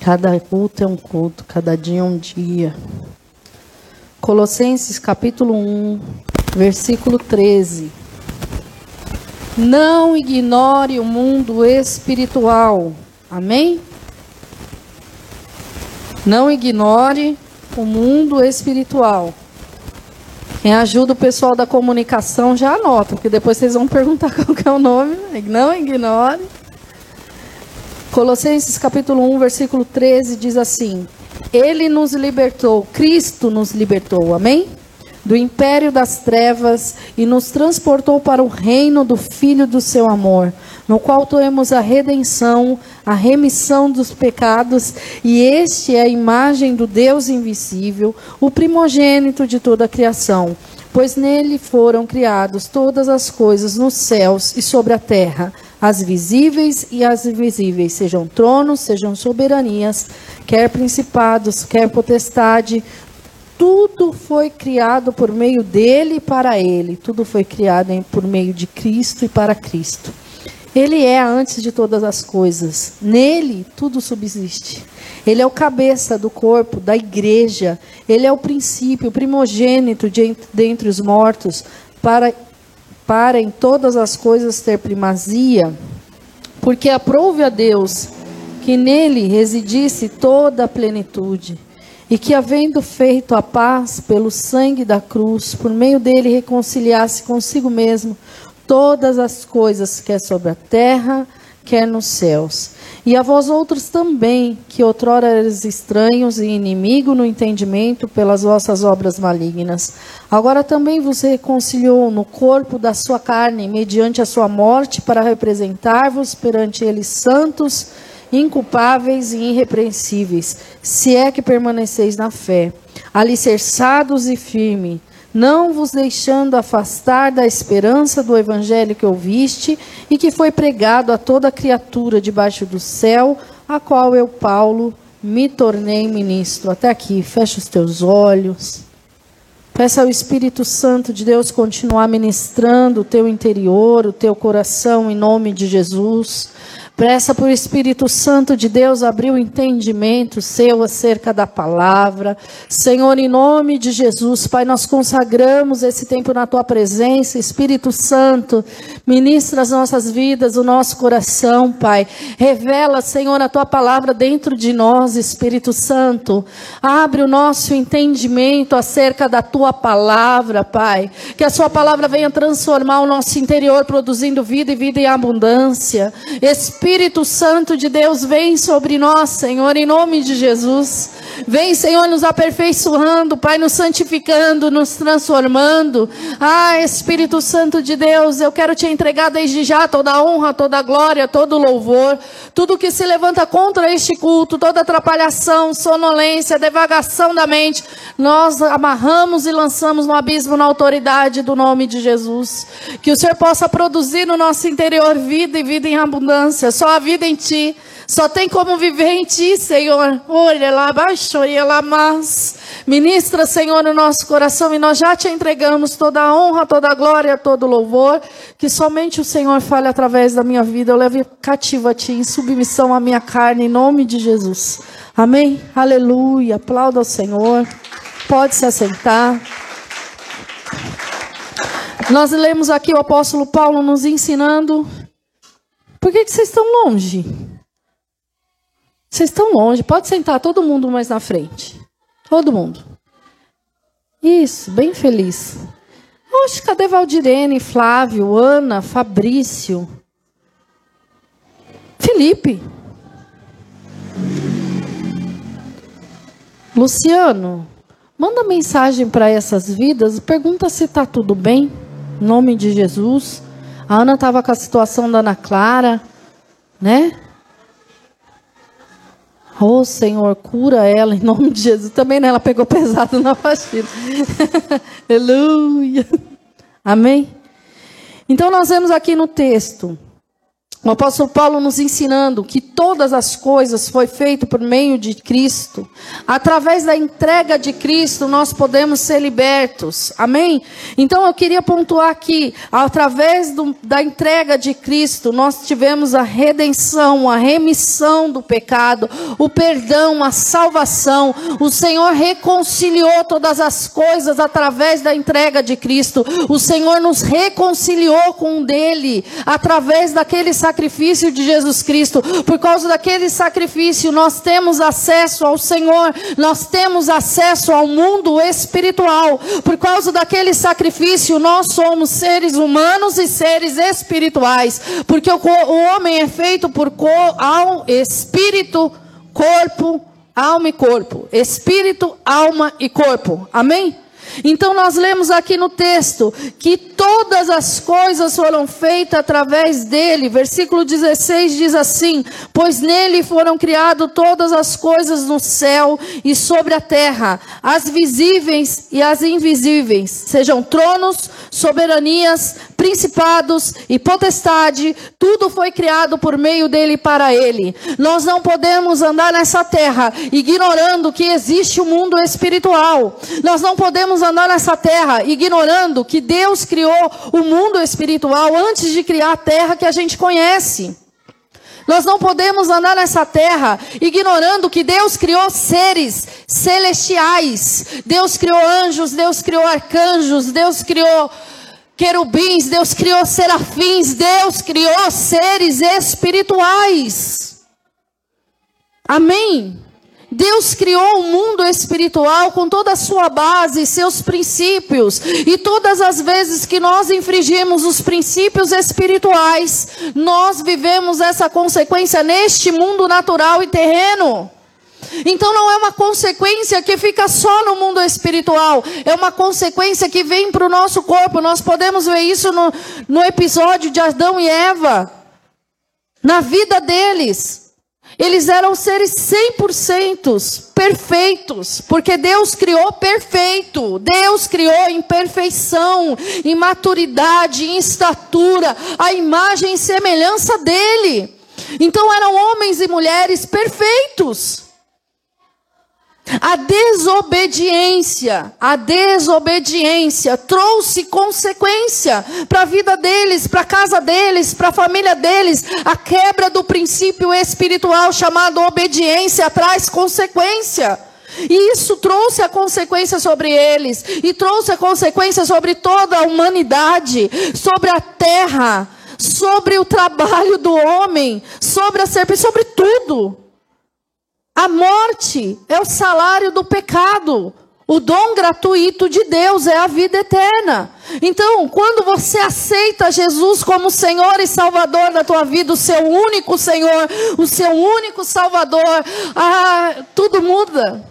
Cada culto é um culto, cada dia é um dia. Colossenses capítulo 1, versículo 13. Não ignore o mundo espiritual. Amém? Não ignore o mundo espiritual. Quem ajuda o pessoal da comunicação já anota, porque depois vocês vão perguntar qual é o nome. Não ignore. Colossenses capítulo 1, versículo 13 diz assim: Ele nos libertou, Cristo nos libertou, amém? Do império das trevas e nos transportou para o reino do Filho do seu amor, no qual temos a redenção, a remissão dos pecados, e este é a imagem do Deus invisível, o primogênito de toda a criação pois nele foram criadas todas as coisas nos céus e sobre a terra, as visíveis e as invisíveis, sejam tronos, sejam soberanias, quer principados, quer potestade, tudo foi criado por meio dele e para ele, tudo foi criado por meio de Cristo e para Cristo. Ele é antes de todas as coisas. Nele tudo subsiste. Ele é o cabeça do corpo, da igreja. Ele é o princípio, o primogênito de dentre os mortos, para, para em todas as coisas ter primazia. Porque aprove a Deus que nele residisse toda a plenitude. E que, havendo feito a paz pelo sangue da cruz, por meio dele reconciliasse consigo mesmo todas as coisas, quer sobre a terra, quer nos céus. E a vós outros também, que outrora eres estranhos e inimigo no entendimento pelas vossas obras malignas, agora também vos reconciliou no corpo da sua carne, mediante a sua morte, para representar-vos perante ele santos, inculpáveis e irrepreensíveis, se é que permaneceis na fé, alicerçados e firmes não vos deixando afastar da esperança do evangelho que ouviste e que foi pregado a toda criatura debaixo do céu, a qual eu, Paulo, me tornei ministro. Até aqui, fecha os teus olhos. Peça ao Espírito Santo de Deus continuar ministrando o teu interior, o teu coração, em nome de Jesus. Pressa por Espírito Santo de Deus abrir o entendimento seu acerca da palavra. Senhor, em nome de Jesus, Pai, nós consagramos esse tempo na tua presença. Espírito Santo, ministra as nossas vidas, o nosso coração, Pai. Revela, Senhor, a tua palavra dentro de nós, Espírito Santo. Abre o nosso entendimento acerca da tua palavra, Pai. Que a sua palavra venha transformar o nosso interior, produzindo vida e vida em abundância. Espírito Espírito Santo de Deus, vem sobre nós, Senhor, em nome de Jesus. Vem, Senhor, nos aperfeiçoando, Pai, nos santificando, nos transformando. Ah, Espírito Santo de Deus, eu quero te entregar desde já toda a honra, toda a glória, todo o louvor. Tudo que se levanta contra este culto, toda atrapalhação, sonolência, devagação da mente, nós amarramos e lançamos no abismo na autoridade do nome de Jesus. Que o Senhor possa produzir no nosso interior vida e vida em abundância só a vida em ti. Só tem como viver em ti, Senhor. Olha lá abaixo, olha lá mais. Ministra, Senhor, no nosso coração e nós já te entregamos toda a honra, toda a glória, todo o louvor. Que somente o Senhor fale através da minha vida. Eu leve cativo a ti, em submissão à minha carne, em nome de Jesus. Amém? Aleluia. Aplauda ao Senhor. Pode se assentar. Nós lemos aqui o apóstolo Paulo nos ensinando por que, que vocês estão longe? Vocês estão longe. Pode sentar todo mundo mais na frente. Todo mundo. Isso, bem feliz. Oxe, cadê Valdirene, Flávio, Ana, Fabrício? Felipe. Luciano, manda mensagem para essas vidas, pergunta se está tudo bem, em nome de Jesus. A Ana estava com a situação da Ana Clara, né? Oh, Senhor, cura ela em nome de Jesus. Também né, ela pegou pesado na faxina. Aleluia. Amém? Então nós vemos aqui no texto O apóstolo Paulo nos ensinando que todas as coisas foi feito por meio de Cristo. Através da entrega de Cristo nós podemos ser libertos. Amém? Então eu queria pontuar aqui, através do, da entrega de Cristo, nós tivemos a redenção, a remissão do pecado, o perdão, a salvação. O Senhor reconciliou todas as coisas através da entrega de Cristo. O Senhor nos reconciliou com dele através daquele sacrifício sacrifício de Jesus Cristo. Por causa daquele sacrifício, nós temos acesso ao Senhor, nós temos acesso ao mundo espiritual. Por causa daquele sacrifício, nós somos seres humanos e seres espirituais. Porque o, o homem é feito por ao espírito, corpo, alma e corpo. Espírito, alma e corpo. Amém? Então nós lemos aqui no texto que todas as coisas foram feitas através dele. Versículo 16 diz assim: Pois nele foram criadas todas as coisas no céu e sobre a terra, as visíveis e as invisíveis, sejam tronos, soberanias, principados e potestade, tudo foi criado por meio dele e para ele. Nós não podemos andar nessa terra ignorando que existe o um mundo espiritual. Nós não podemos andar nessa terra ignorando que Deus criou o mundo espiritual antes de criar a terra que a gente conhece. Nós não podemos andar nessa terra ignorando que Deus criou seres celestiais. Deus criou anjos, Deus criou arcanjos, Deus criou querubins, Deus criou serafins, Deus criou seres espirituais. Amém? Deus criou o mundo espiritual com toda a sua base, seus princípios. E todas as vezes que nós infringimos os princípios espirituais, nós vivemos essa consequência neste mundo natural e terreno. Então não é uma consequência que fica só no mundo espiritual, é uma consequência que vem para o nosso corpo. Nós podemos ver isso no, no episódio de Adão e Eva, na vida deles. Eles eram seres 100% perfeitos, porque Deus criou perfeito. Deus criou em perfeição, em maturidade, em estatura, a imagem e semelhança dele. Então eram homens e mulheres perfeitos. A desobediência, a desobediência trouxe consequência para a vida deles, para a casa deles, para a família deles. A quebra do princípio espiritual chamado obediência traz consequência. E isso trouxe a consequência sobre eles, e trouxe a consequência sobre toda a humanidade, sobre a terra, sobre o trabalho do homem, sobre a serpente, sobre tudo. A morte é o salário do pecado. O dom gratuito de Deus é a vida eterna. Então, quando você aceita Jesus como Senhor e Salvador da tua vida, o seu único Senhor, o seu único Salvador, ah, tudo muda.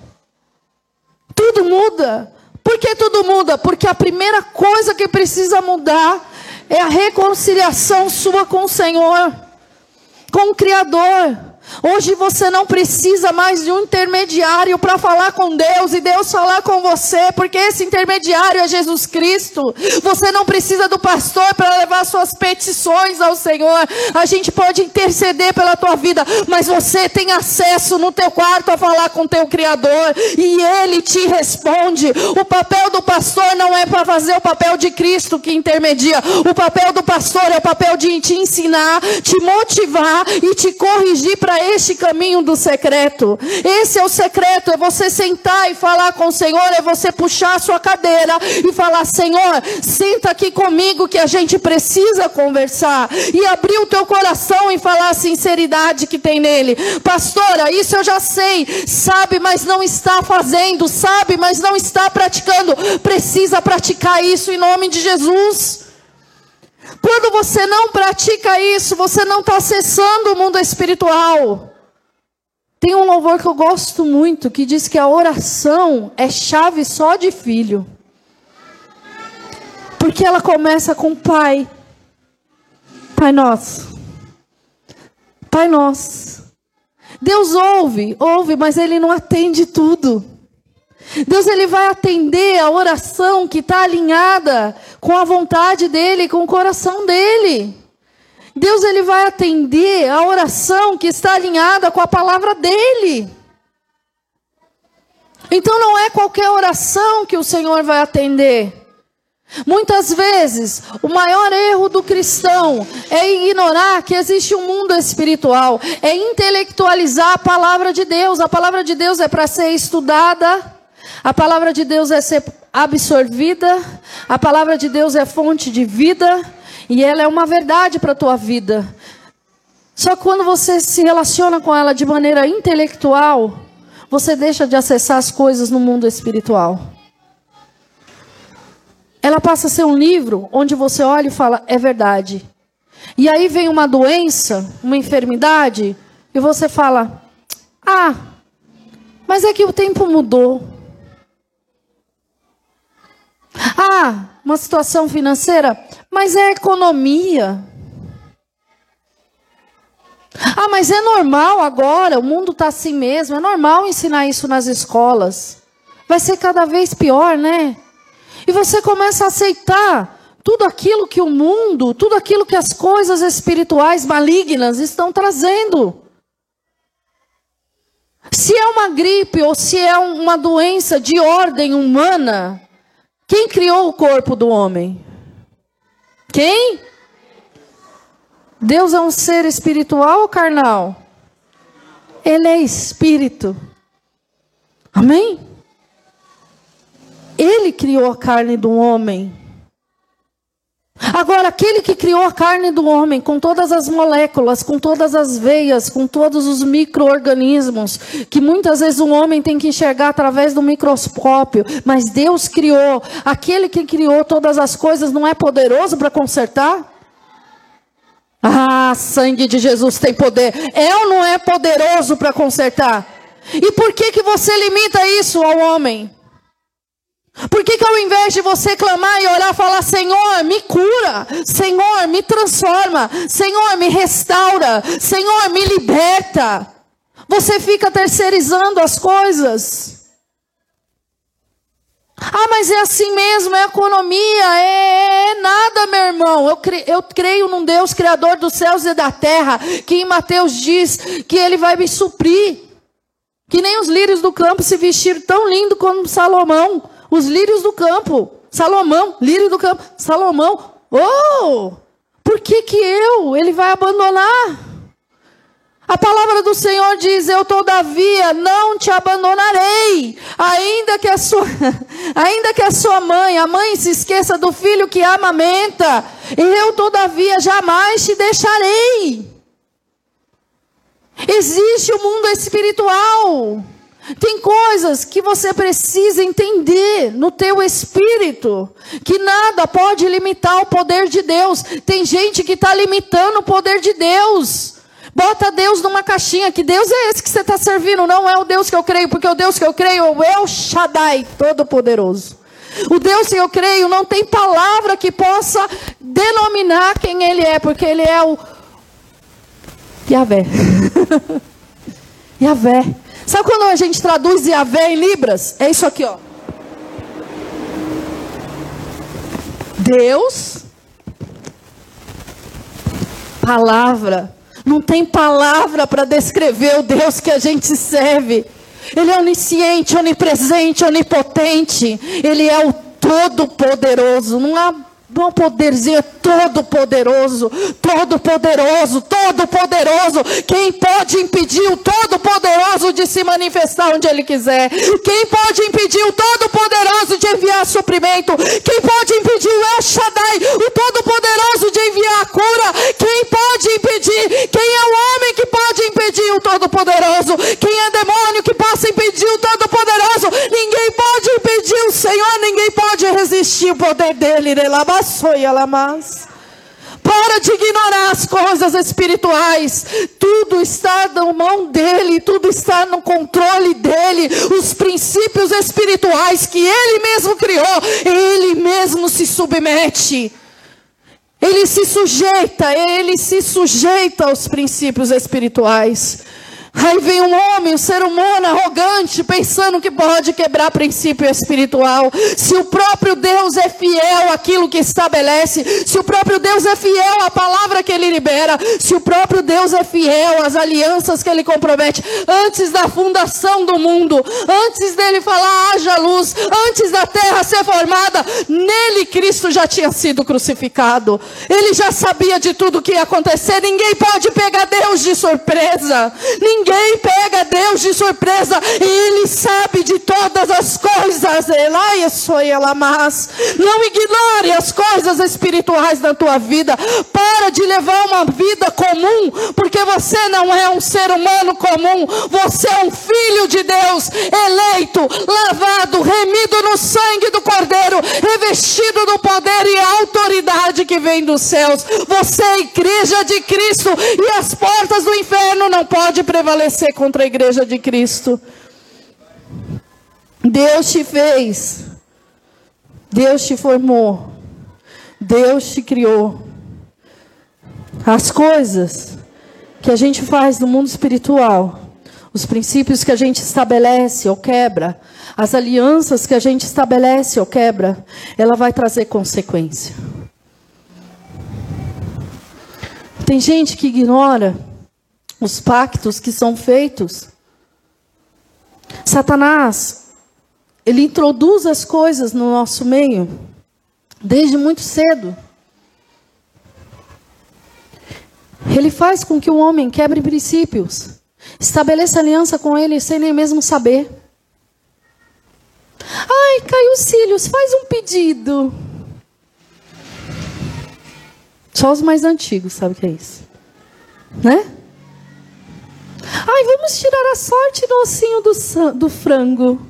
Tudo muda. Por que tudo muda? Porque a primeira coisa que precisa mudar é a reconciliação sua com o Senhor, com o Criador. Hoje você não precisa mais de um intermediário para falar com Deus e Deus falar com você, porque esse intermediário é Jesus Cristo. Você não precisa do pastor para levar suas petições ao Senhor. A gente pode interceder pela tua vida, mas você tem acesso no teu quarto a falar com teu Criador e ele te responde. O papel do pastor não é para fazer o papel de Cristo que intermedia. O papel do pastor é o papel de te ensinar, te motivar e te corrigir para este caminho do secreto. Esse é o secreto, é você sentar e falar com o Senhor, é você puxar a sua cadeira e falar: Senhor, senta aqui comigo que a gente precisa conversar. E abrir o teu coração e falar a sinceridade que tem nele. Pastora, isso eu já sei, sabe, mas não está fazendo, sabe, mas não está praticando. Precisa praticar isso em nome de Jesus. Quando você não pratica isso, você não está acessando o mundo espiritual. Tem um louvor que eu gosto muito que diz que a oração é chave só de filho. Porque ela começa com Pai. Pai nosso. Pai nosso. Deus ouve, ouve, mas Ele não atende tudo. Deus ele vai atender a oração que está alinhada com a vontade dele, com o coração dele. Deus ele vai atender a oração que está alinhada com a palavra dele. Então não é qualquer oração que o Senhor vai atender. Muitas vezes, o maior erro do cristão é ignorar que existe um mundo espiritual, é intelectualizar a palavra de Deus. A palavra de Deus é para ser estudada, a palavra de Deus é ser absorvida, a palavra de Deus é fonte de vida e ela é uma verdade para a tua vida. Só quando você se relaciona com ela de maneira intelectual, você deixa de acessar as coisas no mundo espiritual. Ela passa a ser um livro onde você olha e fala, é verdade. E aí vem uma doença, uma enfermidade, e você fala, ah, mas é que o tempo mudou. Ah, uma situação financeira, mas é economia. Ah, mas é normal agora, o mundo está assim mesmo, é normal ensinar isso nas escolas. Vai ser cada vez pior, né? E você começa a aceitar tudo aquilo que o mundo, tudo aquilo que as coisas espirituais malignas estão trazendo. Se é uma gripe ou se é uma doença de ordem humana, quem criou o corpo do homem? Quem? Deus é um ser espiritual ou carnal? Ele é espírito. Amém? Ele criou a carne do homem. Agora, aquele que criou a carne do homem, com todas as moléculas, com todas as veias, com todos os micro-organismos, que muitas vezes o homem tem que enxergar através do microscópio, mas Deus criou, aquele que criou todas as coisas, não é poderoso para consertar? Ah, sangue de Jesus tem poder. É ou não é poderoso para consertar? E por que, que você limita isso ao homem? Por que, que ao invés de você clamar e orar, falar: Senhor, me cura, Senhor, me transforma, Senhor, me restaura, Senhor, me liberta, você fica terceirizando as coisas? Ah, mas é assim mesmo, é economia, é, é nada, meu irmão. Eu, cre, eu creio num Deus criador dos céus e da terra, que em Mateus diz que ele vai me suprir. Que nem os lírios do campo se vestiram tão lindo como Salomão. Os lírios do campo. Salomão, lírio do campo. Salomão. Oh! Por que que eu? Ele vai abandonar? A palavra do Senhor diz: Eu todavia não te abandonarei, ainda que a sua, ainda que a sua mãe, a mãe se esqueça do filho que amamenta, eu todavia jamais te deixarei. Existe o mundo espiritual. Tem coisas que você precisa entender no teu espírito, que nada pode limitar o poder de Deus. Tem gente que está limitando o poder de Deus. Bota Deus numa caixinha. Que Deus é esse que você está servindo? Não é o Deus que eu creio, porque o Deus que eu creio é o El Shaddai, Todo-Poderoso. O Deus que eu creio não tem palavra que possa denominar quem Ele é, porque Ele é o Yahvé. Yahvé. Sabe quando a gente traduz Yahvé em Libras? É isso aqui, ó. Deus, palavra. Não tem palavra para descrever o Deus que a gente serve. Ele é onisciente, onipresente, onipotente. Ele é o Todo-Poderoso. Não há Bom poderzinho todo poderoso, todo poderoso, todo poderoso. Quem pode impedir o todo poderoso de se manifestar onde ele quiser? Quem pode impedir o todo poderoso de enviar suprimento? Quem pode impedir o El Shaddai, o todo poderoso de enviar a cura? Quem pode impedir? Quem é o homem que pode impedir o todo poderoso? Quem é demônio que possa impedir o todo poderoso? Ninguém pode impedir o Senhor, ninguém pode resistir o poder dele. Ele para de ignorar as coisas espirituais. Tudo está na mão dele, tudo está no controle dele. Os princípios espirituais que ele mesmo criou, ele mesmo se submete. Ele se sujeita, ele se sujeita aos princípios espirituais. Aí vem um homem, um ser humano arrogante, pensando que pode quebrar princípio espiritual. Se o próprio Deus é fiel àquilo que estabelece, se o próprio Deus é fiel à palavra que ele libera, se o próprio Deus é fiel às alianças que ele compromete, antes da fundação do mundo, antes dele falar haja luz, antes da terra ser formada, nele Cristo já tinha sido crucificado. Ele já sabia de tudo que ia acontecer. Ninguém pode pegar Deus de surpresa. Ninguém Ninguém pega Deus de surpresa e Ele sabe de todas as coisas. Mas não ignore as coisas espirituais da tua vida. Para de levar uma vida comum, porque você não é um ser humano comum. Você é um filho de Deus, eleito, lavado, remido no sangue do Cordeiro, revestido do poder e autoridade que vem dos céus. Você é igreja de Cristo e as portas do inferno não podem prevalecer prevalecer contra a igreja de Cristo. Deus te fez, Deus te formou, Deus te criou. As coisas que a gente faz no mundo espiritual, os princípios que a gente estabelece ou quebra, as alianças que a gente estabelece ou quebra, ela vai trazer consequência. Tem gente que ignora os pactos que são feitos. Satanás, ele introduz as coisas no nosso meio desde muito cedo. Ele faz com que o homem quebre princípios, estabeleça aliança com ele sem nem mesmo saber. Ai, caiu os cílios, faz um pedido. Só os mais antigos sabem o que é isso. Né? Ai, vamos tirar a sorte no ossinho do, do frango.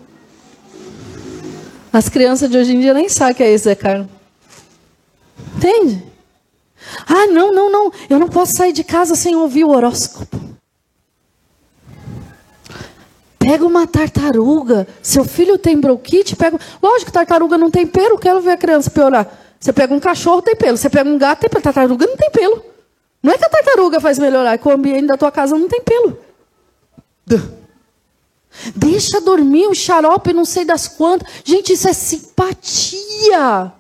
As crianças de hoje em dia nem sabem o que é isso, é Carlos? Entende? Ah, não, não, não. Eu não posso sair de casa sem ouvir o horóscopo. Pega uma tartaruga. Seu filho tem bronquite, pega. Lógico, tartaruga não tem pelo, quero ver a criança piorar. Você pega um cachorro, tem pelo. Você pega um gato, tem pelo. Tartaruga não tem pelo. Não é que a tartaruga faz melhorar, é que o ambiente da tua casa não tem pelo. Deixa dormir o xarope, não sei das quantas. Gente, isso é simpatia.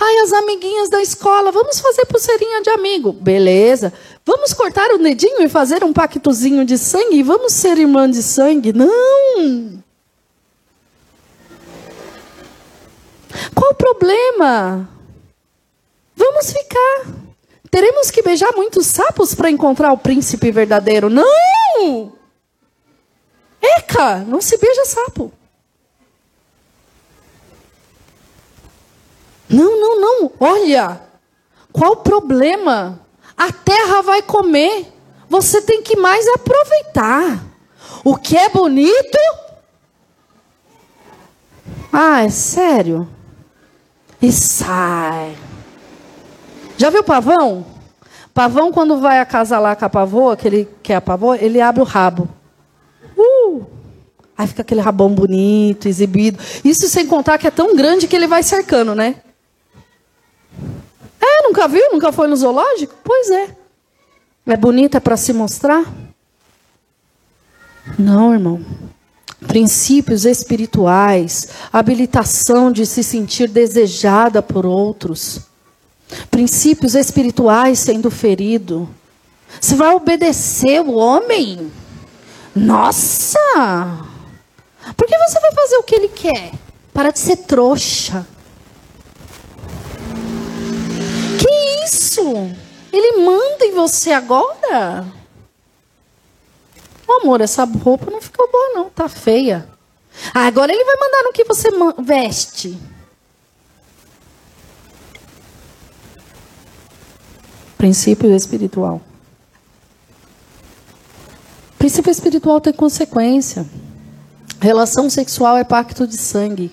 Ai, as amiguinhas da escola, vamos fazer pulseirinha de amigo. Beleza. Vamos cortar o dedinho e fazer um pactozinho de sangue? Vamos ser irmã de sangue? Não. Qual o problema? Vamos ficar. Teremos que beijar muitos sapos para encontrar o príncipe verdadeiro. Não! Eca, não se beija sapo. Não, não, não. Olha, qual o problema? A terra vai comer. Você tem que mais aproveitar. O que é bonito? Ah, é sério? E sai. Já viu pavão? Pavão, quando vai acasalar com a pavoa, que ele quer a pavoa, ele abre o rabo. Uh! Aí fica aquele rabão bonito, exibido. Isso sem contar que é tão grande que ele vai cercando, né? É, nunca viu? Nunca foi no zoológico? Pois é. É bonita é para se mostrar? Não, irmão. Princípios espirituais, habilitação de se sentir desejada por outros princípios espirituais sendo ferido. Você vai obedecer o homem? Nossa! Por que você vai fazer o que ele quer? Para de ser trouxa. Que isso? Ele manda em você agora? Oh, amor, essa roupa não ficou boa não, tá feia. Agora ele vai mandar no que você veste. Princípio espiritual. Princípio espiritual tem consequência. Relação sexual é pacto de sangue.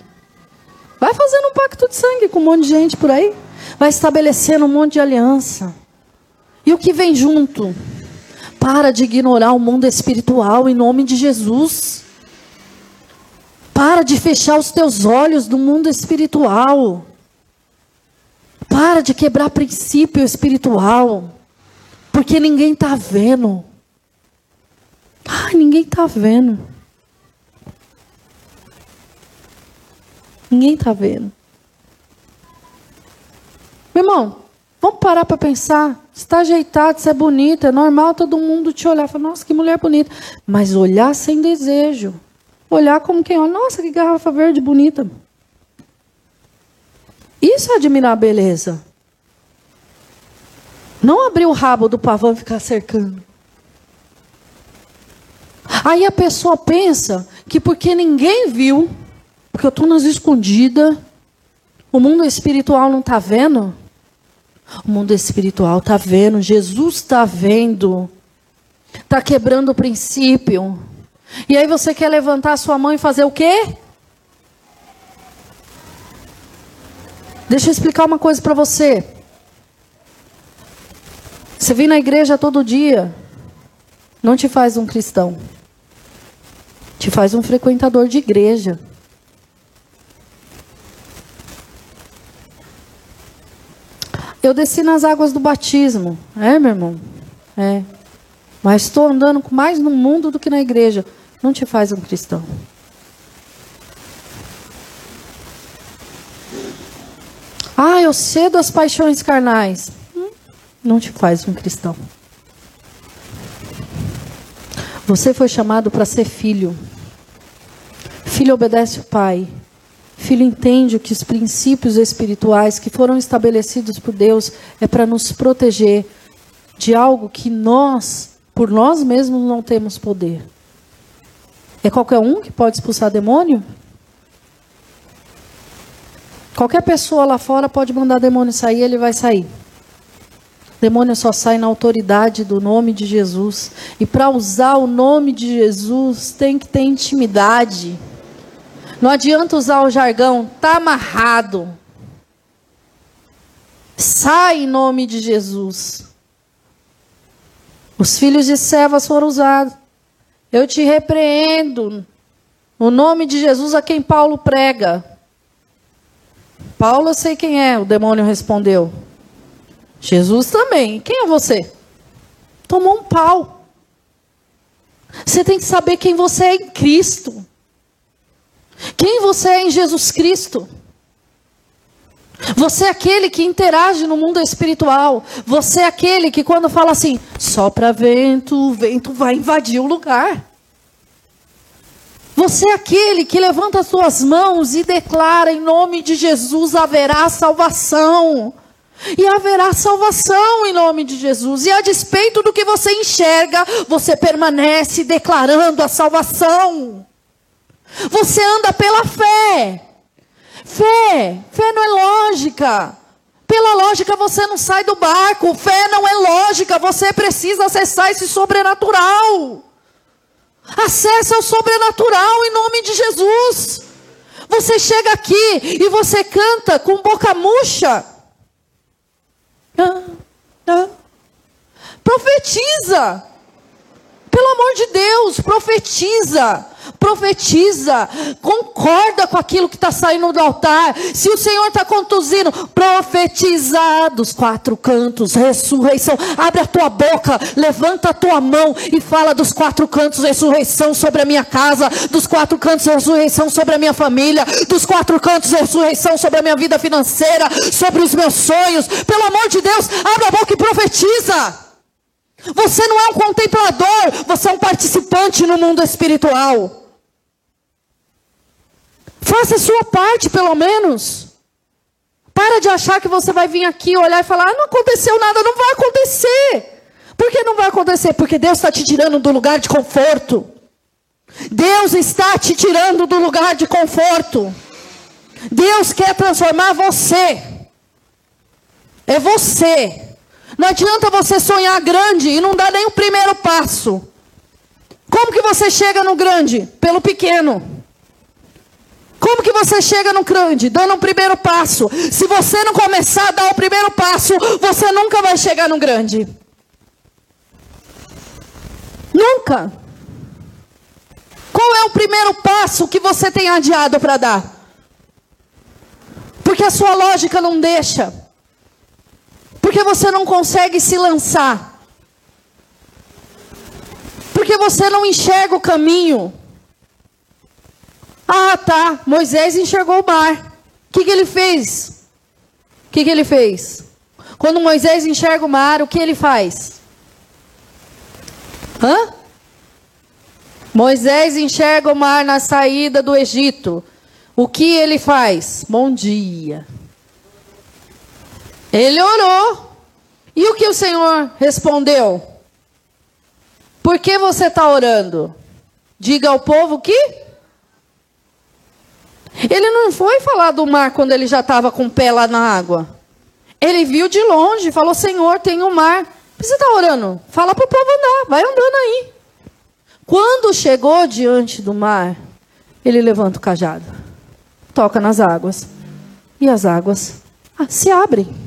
Vai fazendo um pacto de sangue com um monte de gente por aí. Vai estabelecendo um monte de aliança. E o que vem junto? Para de ignorar o mundo espiritual em nome de Jesus. Para de fechar os teus olhos do mundo espiritual. Para de quebrar princípio espiritual. Porque ninguém está vendo. Ai, ninguém está vendo. Ninguém está vendo. Meu irmão, vamos parar para pensar. Você está ajeitado, você é bonita, é normal todo mundo te olhar. Falar, nossa, que mulher bonita. Mas olhar sem desejo. Olhar como quem olha, nossa, que garrafa verde bonita. Isso é admirar a beleza. Não abrir o rabo do pavão e ficar cercando. Aí a pessoa pensa que porque ninguém viu, porque eu estou nas escondidas, o mundo espiritual não está vendo. O mundo espiritual está vendo, Jesus está vendo, está quebrando o princípio. E aí você quer levantar a sua mão e fazer o quê? Deixa eu explicar uma coisa para você. Você vem na igreja todo dia, não te faz um cristão. Te faz um frequentador de igreja. Eu desci nas águas do batismo. É, meu irmão? É. Mas estou andando mais no mundo do que na igreja. Não te faz um cristão. Ah, eu cedo as paixões carnais. Hum, não te faz um cristão. Você foi chamado para ser filho. Filho obedece o pai. Filho entende que os princípios espirituais que foram estabelecidos por Deus é para nos proteger de algo que nós, por nós mesmos, não temos poder. É qualquer um que pode expulsar demônio? Qualquer pessoa lá fora pode mandar demônio sair, ele vai sair. Demônio só sai na autoridade do nome de Jesus. E para usar o nome de Jesus, tem que ter intimidade. Não adianta usar o jargão, tá amarrado. Sai em nome de Jesus. Os filhos de servas foram usados. Eu te repreendo. O nome de Jesus a quem Paulo prega. Paulo, eu sei quem é. O demônio respondeu. Jesus também. Quem é você? Tomou um pau. Você tem que saber quem você é em Cristo. Quem você é em Jesus Cristo? Você é aquele que interage no mundo espiritual. Você é aquele que, quando fala assim, sopra vento, o vento vai invadir o lugar. Você é aquele que levanta as suas mãos e declara em nome de Jesus haverá salvação. E haverá salvação em nome de Jesus. E a despeito do que você enxerga, você permanece declarando a salvação. Você anda pela fé. Fé, fé não é lógica. Pela lógica você não sai do barco. Fé não é lógica. Você precisa acessar esse sobrenatural. Acessa o sobrenatural em nome de Jesus. Você chega aqui e você canta com boca murcha. Ah, ah. Profetiza. Pelo amor de Deus, profetiza profetiza, concorda com aquilo que está saindo do altar. Se o Senhor está conduzindo, profetiza dos quatro cantos, ressurreição. Abre a tua boca, levanta a tua mão e fala dos quatro cantos, ressurreição sobre a minha casa, dos quatro cantos, ressurreição sobre a minha família, dos quatro cantos, ressurreição sobre a minha vida financeira, sobre os meus sonhos. Pelo amor de Deus, abre a boca e profetiza. Você não é um contemplador, você é um participante no mundo espiritual. Faça a sua parte, pelo menos. Para de achar que você vai vir aqui olhar e falar: ah, não aconteceu nada, não vai acontecer. Por que não vai acontecer? Porque Deus está te tirando do lugar de conforto. Deus está te tirando do lugar de conforto. Deus quer transformar você. É você. Não adianta você sonhar grande e não dar nem o primeiro passo. Como que você chega no grande? Pelo pequeno. Como que você chega no grande? Dando um primeiro passo. Se você não começar a dar o primeiro passo, você nunca vai chegar no grande. Nunca. Qual é o primeiro passo que você tem adiado para dar? Porque a sua lógica não deixa. Porque você não consegue se lançar. Porque você não enxerga o caminho. Ah, tá. Moisés enxergou o mar. O que, que ele fez? O que, que ele fez? Quando Moisés enxerga o mar, o que ele faz? Hã? Moisés enxerga o mar na saída do Egito. O que ele faz? Bom dia. Ele orou. E o que o Senhor respondeu? Por que você está orando? Diga ao povo que. Ele não foi falar do mar quando ele já estava com o pé lá na água. Ele viu de longe, falou: Senhor, tem o um mar. Você está orando? Fala para o povo andar, vai andando aí. Quando chegou diante do mar, ele levanta o cajado, toca nas águas, e as águas se abrem.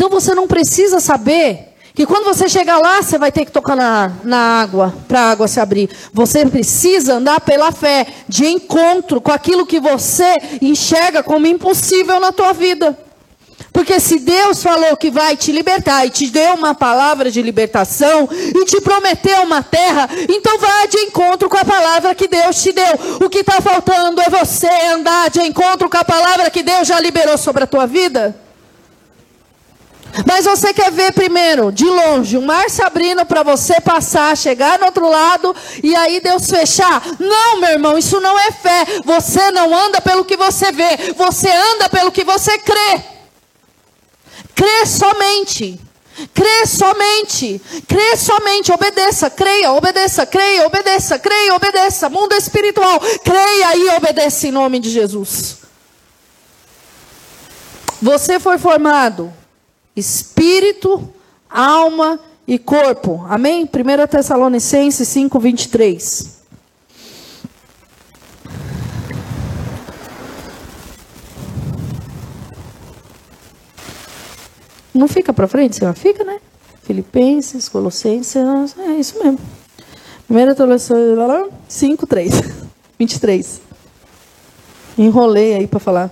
Então você não precisa saber que quando você chegar lá, você vai ter que tocar na, na água, para a água se abrir. Você precisa andar pela fé, de encontro com aquilo que você enxerga como impossível na tua vida. Porque se Deus falou que vai te libertar e te deu uma palavra de libertação e te prometeu uma terra, então vá de encontro com a palavra que Deus te deu. O que está faltando é você andar de encontro com a palavra que Deus já liberou sobre a tua vida. Mas você quer ver primeiro, de longe, o mar se abrindo para você passar, chegar no outro lado e aí Deus fechar? Não, meu irmão, isso não é fé. Você não anda pelo que você vê, você anda pelo que você crê. Crê somente. Crê somente, crê somente, obedeça, creia, obedeça, creia, obedeça, creia, obedeça. Mundo espiritual, creia e obedeça em nome de Jesus. Você foi formado espírito, alma e corpo. Amém? 1 Tessalonicenses 5, 23. Não fica para frente, senhor? Fica, né? Filipenses, Colossenses, é isso mesmo. 1 Tessalonicenses 5, 3. 23. Enrolei aí para falar.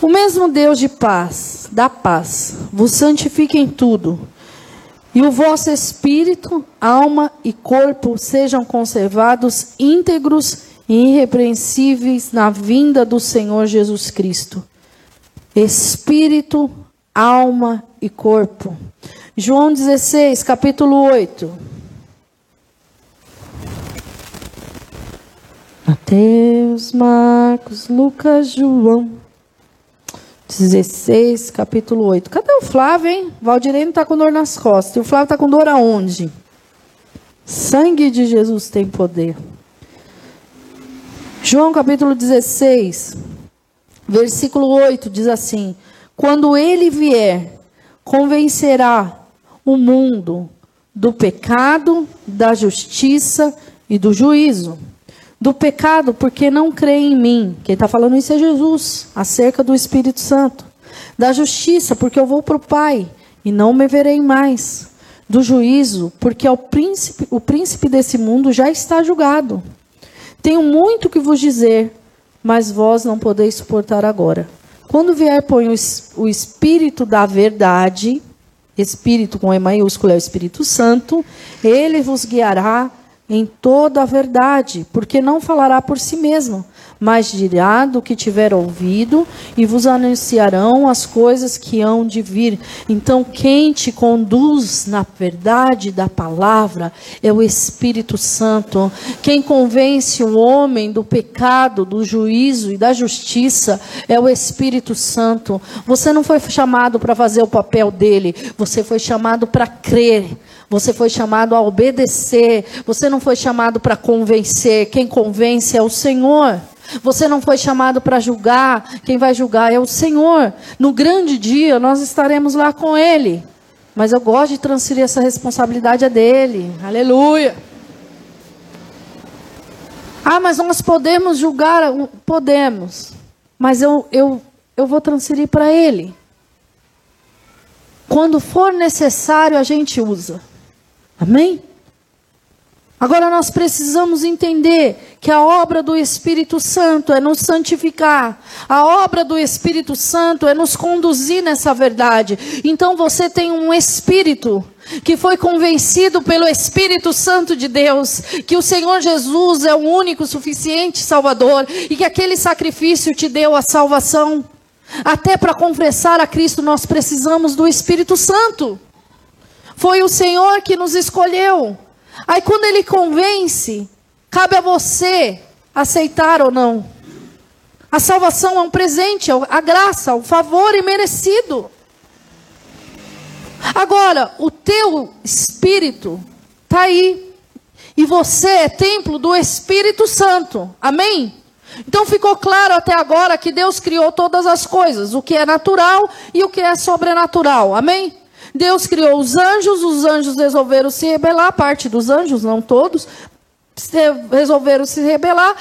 O mesmo Deus de paz, da paz, vos santifique em tudo, e o vosso espírito, alma e corpo sejam conservados íntegros e irrepreensíveis na vinda do Senhor Jesus Cristo. Espírito, alma e corpo. João 16, capítulo 8. Mateus, Marcos, Lucas, João. 16, capítulo 8. Cadê o Flávio, hein? Valdirene está com dor nas costas. E o Flávio está com dor aonde? Sangue de Jesus tem poder. João capítulo 16, versículo 8 diz assim: Quando ele vier, convencerá o mundo do pecado, da justiça e do juízo do pecado porque não crê em mim. Quem está falando isso é Jesus, acerca do Espírito Santo. Da justiça, porque eu vou para o Pai e não me verei mais. Do juízo, porque o príncipe, o príncipe desse mundo já está julgado. Tenho muito que vos dizer, mas vós não podeis suportar agora. Quando vier, põe o Espírito da verdade, Espírito com E maiúsculo é o Espírito Santo, ele vos guiará em toda a verdade, porque não falará por si mesmo, mas dirá do que tiver ouvido e vos anunciarão as coisas que hão de vir. Então, quem te conduz na verdade da palavra é o Espírito Santo. Quem convence o homem do pecado, do juízo e da justiça é o Espírito Santo. Você não foi chamado para fazer o papel dele, você foi chamado para crer você foi chamado a obedecer. Você não foi chamado para convencer. Quem convence é o Senhor. Você não foi chamado para julgar. Quem vai julgar é o Senhor. No grande dia, nós estaremos lá com Ele. Mas eu gosto de transferir essa responsabilidade a dele. Aleluia. Ah, mas nós podemos julgar. Podemos. Mas eu, eu, eu vou transferir para Ele. Quando for necessário, a gente usa. Amém? Agora nós precisamos entender que a obra do Espírito Santo é nos santificar. A obra do Espírito Santo é nos conduzir nessa verdade. Então você tem um espírito que foi convencido pelo Espírito Santo de Deus que o Senhor Jesus é o único suficiente Salvador e que aquele sacrifício te deu a salvação. Até para confessar a Cristo nós precisamos do Espírito Santo. Foi o Senhor que nos escolheu. Aí quando ele convence, cabe a você aceitar ou não. A salvação é um presente, a graça, o favor imerecido. Agora, o teu espírito está aí. E você é templo do Espírito Santo. Amém? Então ficou claro até agora que Deus criou todas as coisas, o que é natural e o que é sobrenatural. Amém? Deus criou os anjos, os anjos resolveram se rebelar, parte dos anjos, não todos, resolveram se rebelar,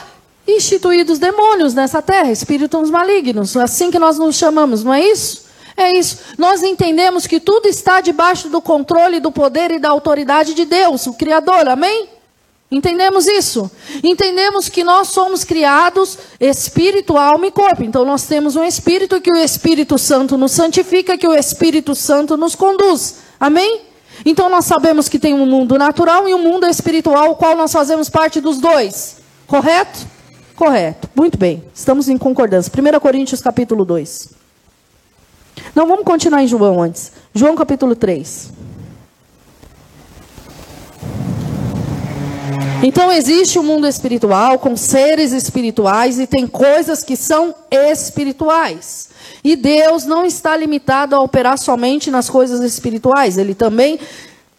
instituídos demônios nessa terra, espíritos malignos, assim que nós nos chamamos, não é isso? É isso. Nós entendemos que tudo está debaixo do controle, do poder e da autoridade de Deus, o Criador, amém? Entendemos isso? Entendemos que nós somos criados espírito, alma e corpo. Então nós temos um espírito que o Espírito Santo nos santifica, que o Espírito Santo nos conduz. Amém? Então nós sabemos que tem um mundo natural e um mundo espiritual, o qual nós fazemos parte dos dois. Correto? Correto. Muito bem. Estamos em concordância. 1 Coríntios capítulo 2. Não, vamos continuar em João antes. João capítulo 3. Então existe o um mundo espiritual com seres espirituais e tem coisas que são espirituais. E Deus não está limitado a operar somente nas coisas espirituais, ele também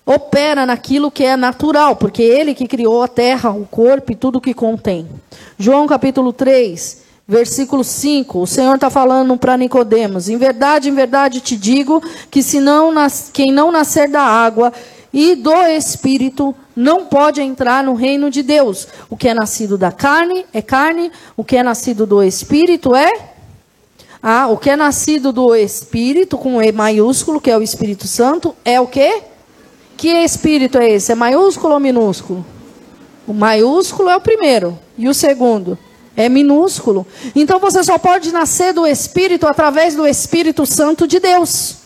opera naquilo que é natural, porque ele que criou a terra, o corpo e tudo que contém. João capítulo 3, versículo 5, o Senhor está falando para Nicodemos: Em verdade, em verdade te digo que se não nas... quem não nascer da água e do Espírito não pode entrar no reino de Deus. O que é nascido da carne é carne, o que é nascido do Espírito é. Ah, o que é nascido do Espírito, com E maiúsculo, que é o Espírito Santo, é o quê? Que Espírito é esse? É maiúsculo ou minúsculo? O maiúsculo é o primeiro. E o segundo? É minúsculo. Então você só pode nascer do Espírito através do Espírito Santo de Deus.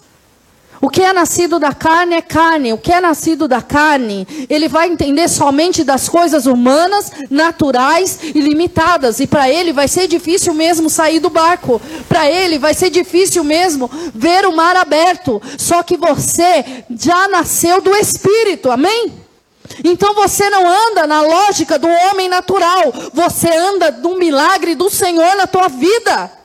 O que é nascido da carne é carne. O que é nascido da carne, ele vai entender somente das coisas humanas, naturais e limitadas. E para ele vai ser difícil mesmo sair do barco. Para ele vai ser difícil mesmo ver o mar aberto. Só que você já nasceu do Espírito. Amém? Então você não anda na lógica do homem natural. Você anda do milagre do Senhor na tua vida.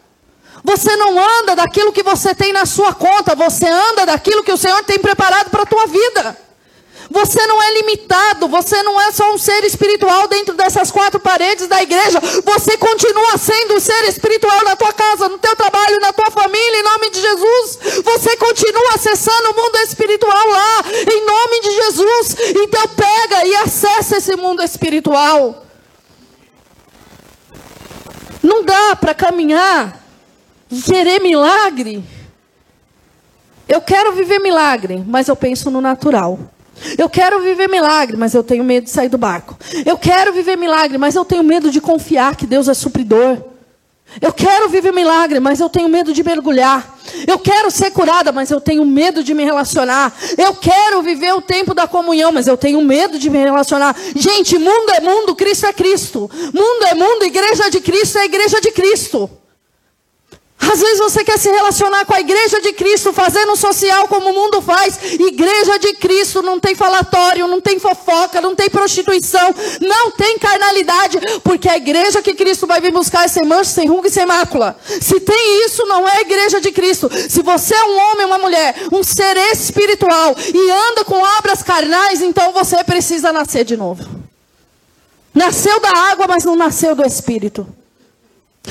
Você não anda daquilo que você tem na sua conta, você anda daquilo que o Senhor tem preparado para a tua vida. Você não é limitado, você não é só um ser espiritual dentro dessas quatro paredes da igreja. Você continua sendo um ser espiritual na tua casa, no teu trabalho, na tua família, em nome de Jesus. Você continua acessando o mundo espiritual lá, em nome de Jesus. Então pega e acessa esse mundo espiritual. Não dá para caminhar querer milagre. Eu quero viver milagre, mas eu penso no natural. Eu quero viver milagre, mas eu tenho medo de sair do barco. Eu quero viver milagre, mas eu tenho medo de confiar que Deus é supridor. Eu quero viver milagre, mas eu tenho medo de mergulhar. Eu quero ser curada, mas eu tenho medo de me relacionar. Eu quero viver o tempo da comunhão, mas eu tenho medo de me relacionar. Gente, mundo é mundo, Cristo é Cristo. Mundo é mundo, igreja de Cristo é igreja de Cristo. Às vezes você quer se relacionar com a igreja de Cristo, fazendo social como o mundo faz. Igreja de Cristo não tem falatório, não tem fofoca, não tem prostituição, não tem carnalidade, porque a igreja que Cristo vai vir buscar é sem mancha, sem ruga e sem mácula. Se tem isso, não é a igreja de Cristo. Se você é um homem, uma mulher, um ser espiritual e anda com obras carnais, então você precisa nascer de novo. Nasceu da água, mas não nasceu do espírito.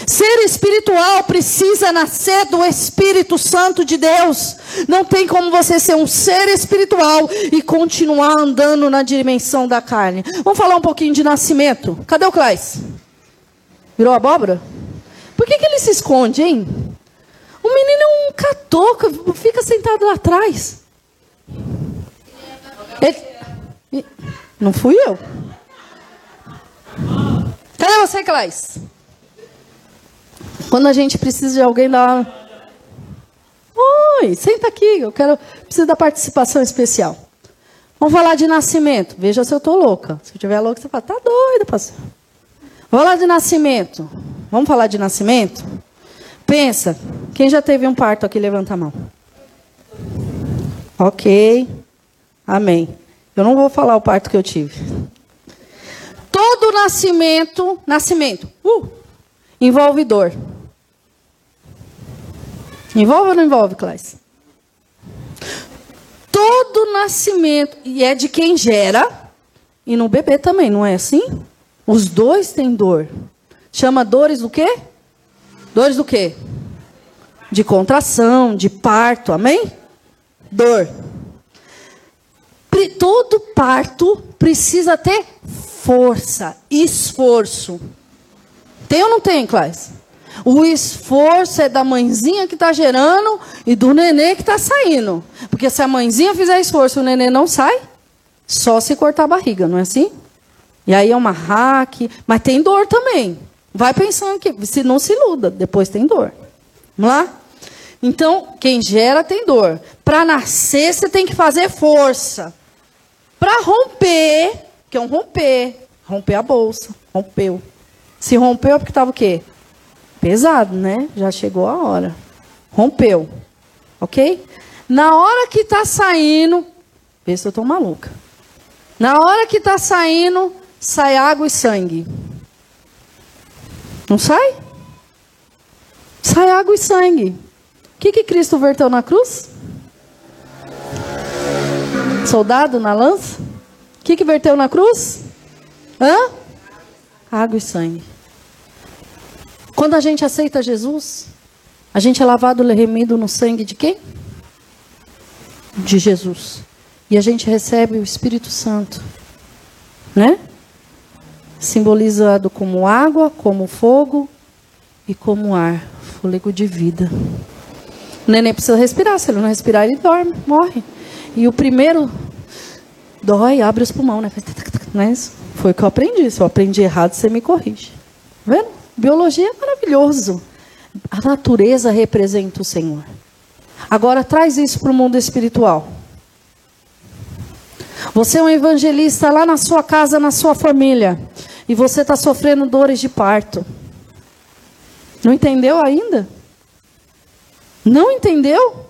Ser espiritual precisa nascer do Espírito Santo de Deus. Não tem como você ser um ser espiritual e continuar andando na dimensão da carne. Vamos falar um pouquinho de nascimento. Cadê o Claes? Virou abóbora? Por que, que ele se esconde, hein? O menino é um catoco, fica sentado lá atrás. Ele... Não fui eu. Cadê você, Clais? Quando a gente precisa de alguém dar. Oi, senta aqui, eu quero. Preciso da participação especial. Vamos falar de nascimento. Veja se eu estou louca. Se eu estiver louca, você fala, tá doida, pastor. Vamos falar de nascimento. Vamos falar de nascimento? Pensa, quem já teve um parto aqui, levanta a mão. Ok. Amém. Eu não vou falar o parto que eu tive. Todo nascimento, nascimento, uh, envolve dor. Envolve ou não envolve, Cláudia? Todo nascimento, e é de quem gera, e no bebê também, não é assim? Os dois têm dor. Chama dores do quê? Dores do quê? De contração, de parto, amém? Dor. Todo parto precisa ter força, esforço. Tem ou não tem, Cláudia? O esforço é da mãezinha que está gerando e do nenê que está saindo. Porque se a mãezinha fizer esforço e o nenê não sai, só se cortar a barriga, não é assim? E aí é uma hack, mas tem dor também. Vai pensando que se não se iluda, depois tem dor. Vamos lá? Então, quem gera tem dor. Para nascer, você tem que fazer força. Para romper, que é um romper, romper a bolsa, rompeu. Se rompeu é porque estava o quê? Pesado, né? Já chegou a hora. Rompeu. Ok? Na hora que está saindo, vê se eu estou maluca. Na hora que está saindo, sai água e sangue. Não sai? Sai água e sangue. O que, que Cristo verteu na cruz? Soldado na lança? O que, que verteu na cruz? Hã? Água e sangue. Quando a gente aceita Jesus, a gente é lavado e remido no sangue de quem? De Jesus. E a gente recebe o Espírito Santo. Né? Simbolizado como água, como fogo e como ar, fôlego de vida. O neném precisa respirar, se ele não respirar, ele dorme, morre. E o primeiro dói, abre os pulmões, né? Não é isso? Foi o que eu aprendi. Se eu aprendi errado, você me corrige. Tá vendo? Biologia é maravilhoso. A natureza representa o Senhor. Agora traz isso para o mundo espiritual. Você é um evangelista lá na sua casa, na sua família, e você está sofrendo dores de parto. Não entendeu ainda? Não entendeu?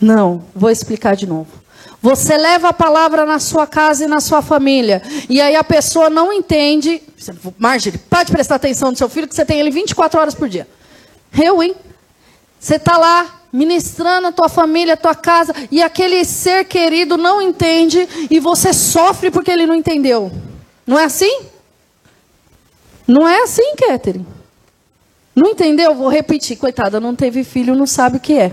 Não, vou explicar de novo. Você leva a palavra na sua casa e na sua família. E aí a pessoa não entende. Marjorie, pode prestar atenção no seu filho, que você tem ele 24 horas por dia. Eu, hein? Você está lá ministrando a tua família, a tua casa, e aquele ser querido não entende, e você sofre porque ele não entendeu. Não é assim? Não é assim, Catherine. Não entendeu? Vou repetir. Coitada, não teve filho, não sabe o que é.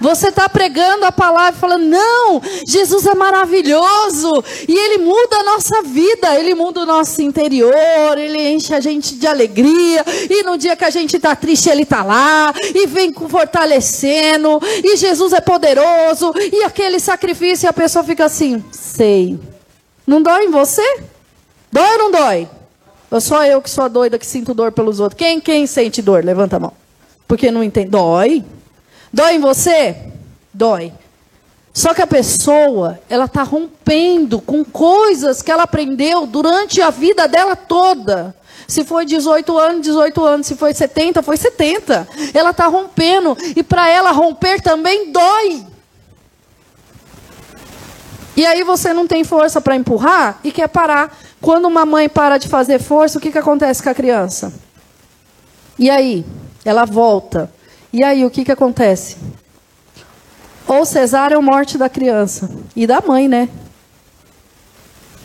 Você está pregando a palavra falando, não, Jesus é maravilhoso e Ele muda a nossa vida, Ele muda o nosso interior, Ele enche a gente de alegria e no dia que a gente está triste, Ele está lá e vem fortalecendo e Jesus é poderoso e aquele sacrifício e a pessoa fica assim, sei. Não dói em você? Dói ou não dói? Ou só eu que sou a doida que sinto dor pelos outros? Quem, quem sente dor? Levanta a mão. Porque não entende. Dói. Dói em você? Dói. Só que a pessoa, ela está rompendo com coisas que ela aprendeu durante a vida dela toda. Se foi 18 anos, 18 anos. Se foi 70, foi 70. Ela está rompendo. E para ela romper também dói. E aí você não tem força para empurrar e quer parar. Quando uma mãe para de fazer força, o que, que acontece com a criança? E aí? Ela volta e aí, o que, que acontece? Ou cesárea ou morte da criança. E da mãe, né?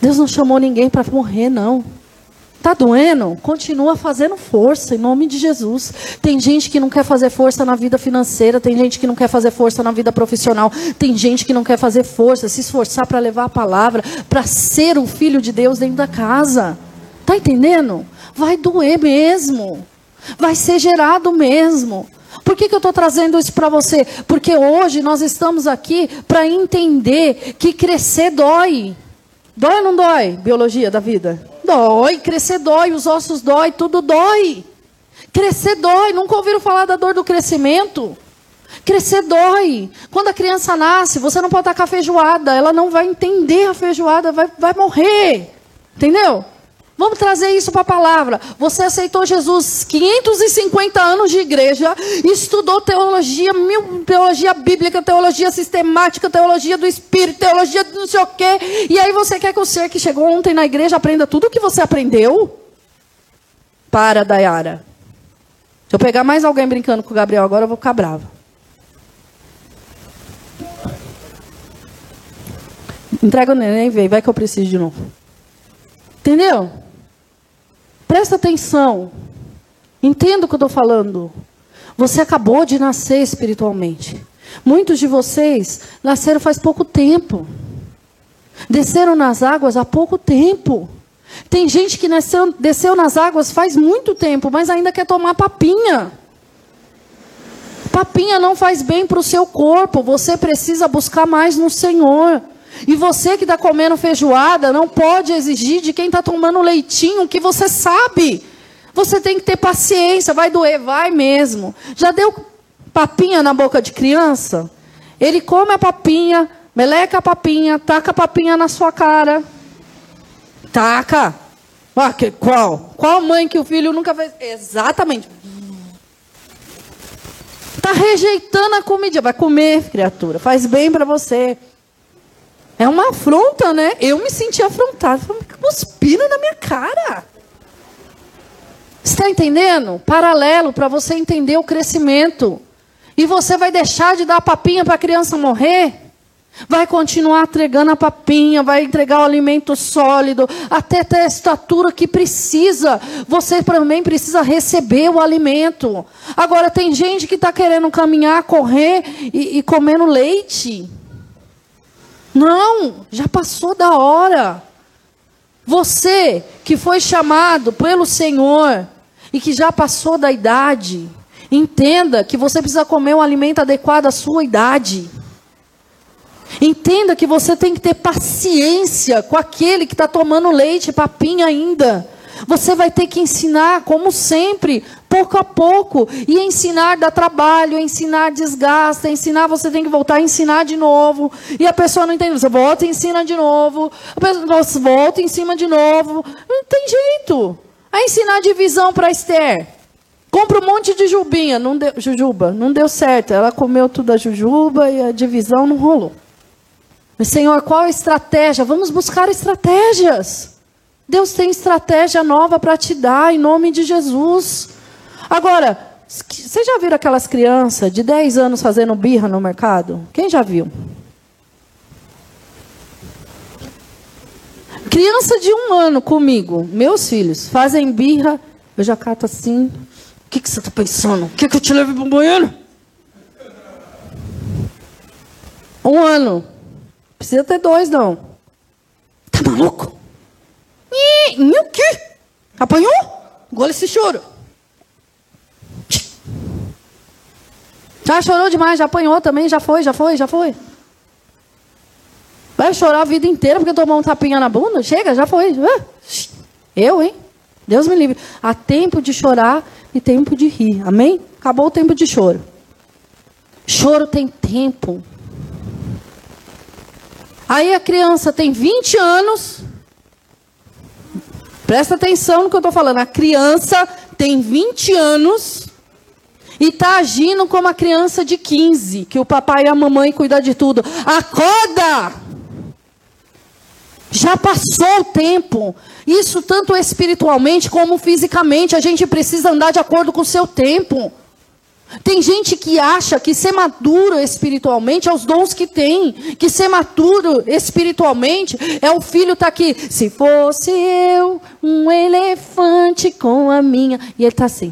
Deus não chamou ninguém para morrer, não. Tá doendo? Continua fazendo força, em nome de Jesus. Tem gente que não quer fazer força na vida financeira, tem gente que não quer fazer força na vida profissional, tem gente que não quer fazer força, se esforçar para levar a palavra, para ser o filho de Deus dentro da casa. Tá entendendo? Vai doer mesmo. Vai ser gerado mesmo. Por que, que eu estou trazendo isso para você? Porque hoje nós estamos aqui para entender que crescer dói. Dói ou não dói? Biologia da vida? Dói, crescer dói, os ossos dói, tudo dói. Crescer dói, nunca ouviram falar da dor do crescimento? Crescer dói. Quando a criança nasce, você não pode tacar feijoada, ela não vai entender a feijoada, vai, vai morrer. Entendeu? Vamos trazer isso para a palavra. Você aceitou Jesus 550 anos de igreja, estudou teologia, teologia bíblica, teologia sistemática, teologia do espírito, teologia de não sei o quê. E aí você quer que o ser que chegou ontem na igreja aprenda tudo o que você aprendeu? Para, Dayara. Se eu pegar mais alguém brincando com o Gabriel agora, eu vou ficar brava. Entrega o neném vem, vai que eu preciso de novo. Entendeu? Presta atenção. Entenda o que eu estou falando. Você acabou de nascer espiritualmente. Muitos de vocês nasceram faz pouco tempo. Desceram nas águas há pouco tempo. Tem gente que nasceu, desceu nas águas faz muito tempo, mas ainda quer tomar papinha. Papinha não faz bem para o seu corpo. Você precisa buscar mais no Senhor. E você que está comendo feijoada não pode exigir de quem está tomando leitinho que você sabe. Você tem que ter paciência, vai doer, vai mesmo. Já deu papinha na boca de criança? Ele come a papinha, meleca a papinha, taca a papinha na sua cara. Taca. Ah, que, qual? Qual mãe que o filho nunca fez? Exatamente. Está rejeitando a comida. Vai comer, criatura. Faz bem para você. É uma afronta, né? Eu me senti afrontada. Cuspindo na minha cara. Está entendendo? Paralelo para você entender o crescimento. E você vai deixar de dar papinha para a criança morrer? Vai continuar entregando a papinha, vai entregar o alimento sólido, até ter a estatura que precisa. Você também precisa receber o alimento. Agora, tem gente que está querendo caminhar, correr e, e comendo leite. Não, já passou da hora. Você que foi chamado pelo Senhor e que já passou da idade, entenda que você precisa comer um alimento adequado à sua idade. Entenda que você tem que ter paciência com aquele que está tomando leite, papinha ainda. Você vai ter que ensinar, como sempre, pouco a pouco. E ensinar dá trabalho, ensinar desgasta, ensinar você tem que voltar a ensinar de novo. E a pessoa não entende. Você volta e ensina de novo. A pessoa volta em cima de novo. Não tem jeito. A ensinar divisão para Esther. Compra um monte de jubinha, não deu, jujuba, não deu certo. Ela comeu tudo a jujuba e a divisão não rolou. Mas, Senhor, qual a estratégia? Vamos buscar estratégias. Deus tem estratégia nova para te dar, em nome de Jesus. Agora, vocês já viram aquelas crianças de 10 anos fazendo birra no mercado? Quem já viu? Criança de um ano comigo, meus filhos, fazem birra, eu já cato assim. O que, que você está pensando? Quer que eu te leve para o banheiro? Um ano. Precisa ter dois, não. Tá maluco? E o quê? Apanhou? Engole esse choro. Já chorou demais, já apanhou também, já foi, já foi, já foi. Vai chorar a vida inteira porque tomou um tapinha na bunda? Chega, já foi. Eu, hein? Deus me livre. Há tempo de chorar e tempo de rir. Amém? Acabou o tempo de choro. Choro tem tempo. Aí a criança tem 20 anos. Presta atenção no que eu estou falando. A criança tem 20 anos e está agindo como a criança de 15, que o papai e a mamãe cuidam de tudo. Acorda! Já passou o tempo. Isso tanto espiritualmente como fisicamente. A gente precisa andar de acordo com o seu tempo. Tem gente que acha que ser maduro espiritualmente é os dons que tem, que ser maduro espiritualmente é o filho tá aqui. Se fosse eu, um elefante com a minha. E ele está assim.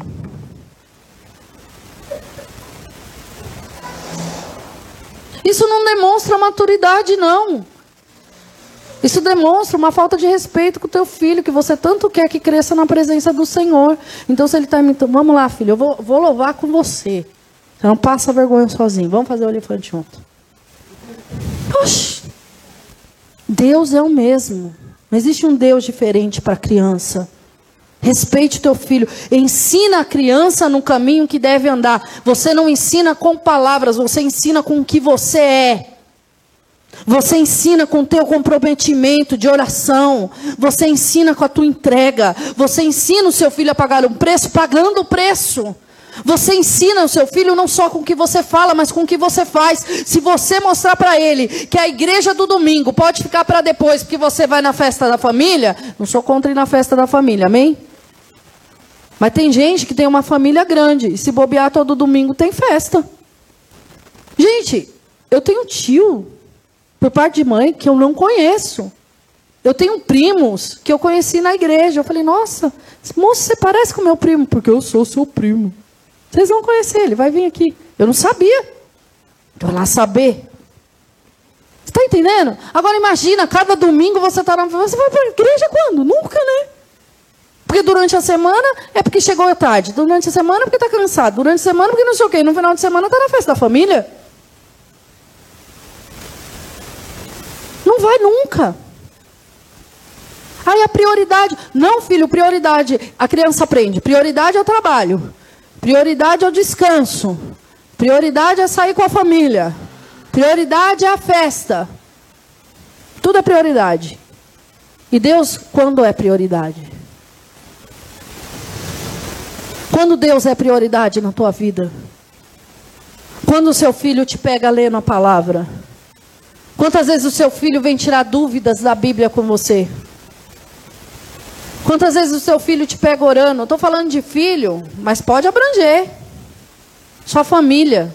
Isso não demonstra maturidade, não. Isso demonstra uma falta de respeito com o teu filho, que você tanto quer que cresça na presença do Senhor. Então, se ele está imitando, vamos lá, filho, eu vou, vou louvar com você. Você não passa vergonha sozinho. Vamos fazer o elefante junto. Oxi. Deus é o mesmo. Não existe um Deus diferente para a criança. Respeite teu filho. Ensina a criança no caminho que deve andar. Você não ensina com palavras, você ensina com o que você é. Você ensina com o teu comprometimento de oração. Você ensina com a tua entrega. Você ensina o seu filho a pagar um preço, pagando o preço. Você ensina o seu filho não só com o que você fala, mas com o que você faz. Se você mostrar para ele que a igreja do domingo pode ficar para depois, porque você vai na festa da família, não sou contra ir na festa da família, amém? Mas tem gente que tem uma família grande e se bobear todo domingo tem festa. Gente, eu tenho tio por parte de mãe que eu não conheço. Eu tenho primos que eu conheci na igreja. Eu falei, nossa, moço, você parece com meu primo, porque eu sou seu primo. Vocês vão conhecer ele, vai vir aqui. Eu não sabia. Estou lá saber. Você está entendendo? Agora imagina, cada domingo você está na. Você vai para a igreja quando? Nunca, né? Porque durante a semana é porque chegou tarde. Durante a semana é porque está cansado. Durante a semana é porque não sei o quê. No final de semana está na festa da família. Não vai nunca. Aí a prioridade. Não, filho, prioridade. A criança aprende. Prioridade é o trabalho. Prioridade é o descanso. Prioridade é sair com a família. Prioridade é a festa. Tudo é prioridade. E Deus, quando é prioridade? Quando Deus é prioridade na tua vida? Quando o seu filho te pega lendo a palavra? Quantas vezes o seu filho vem tirar dúvidas da Bíblia com você? Quantas vezes o seu filho te pega orando? Estou falando de filho, mas pode abranger. Sua família.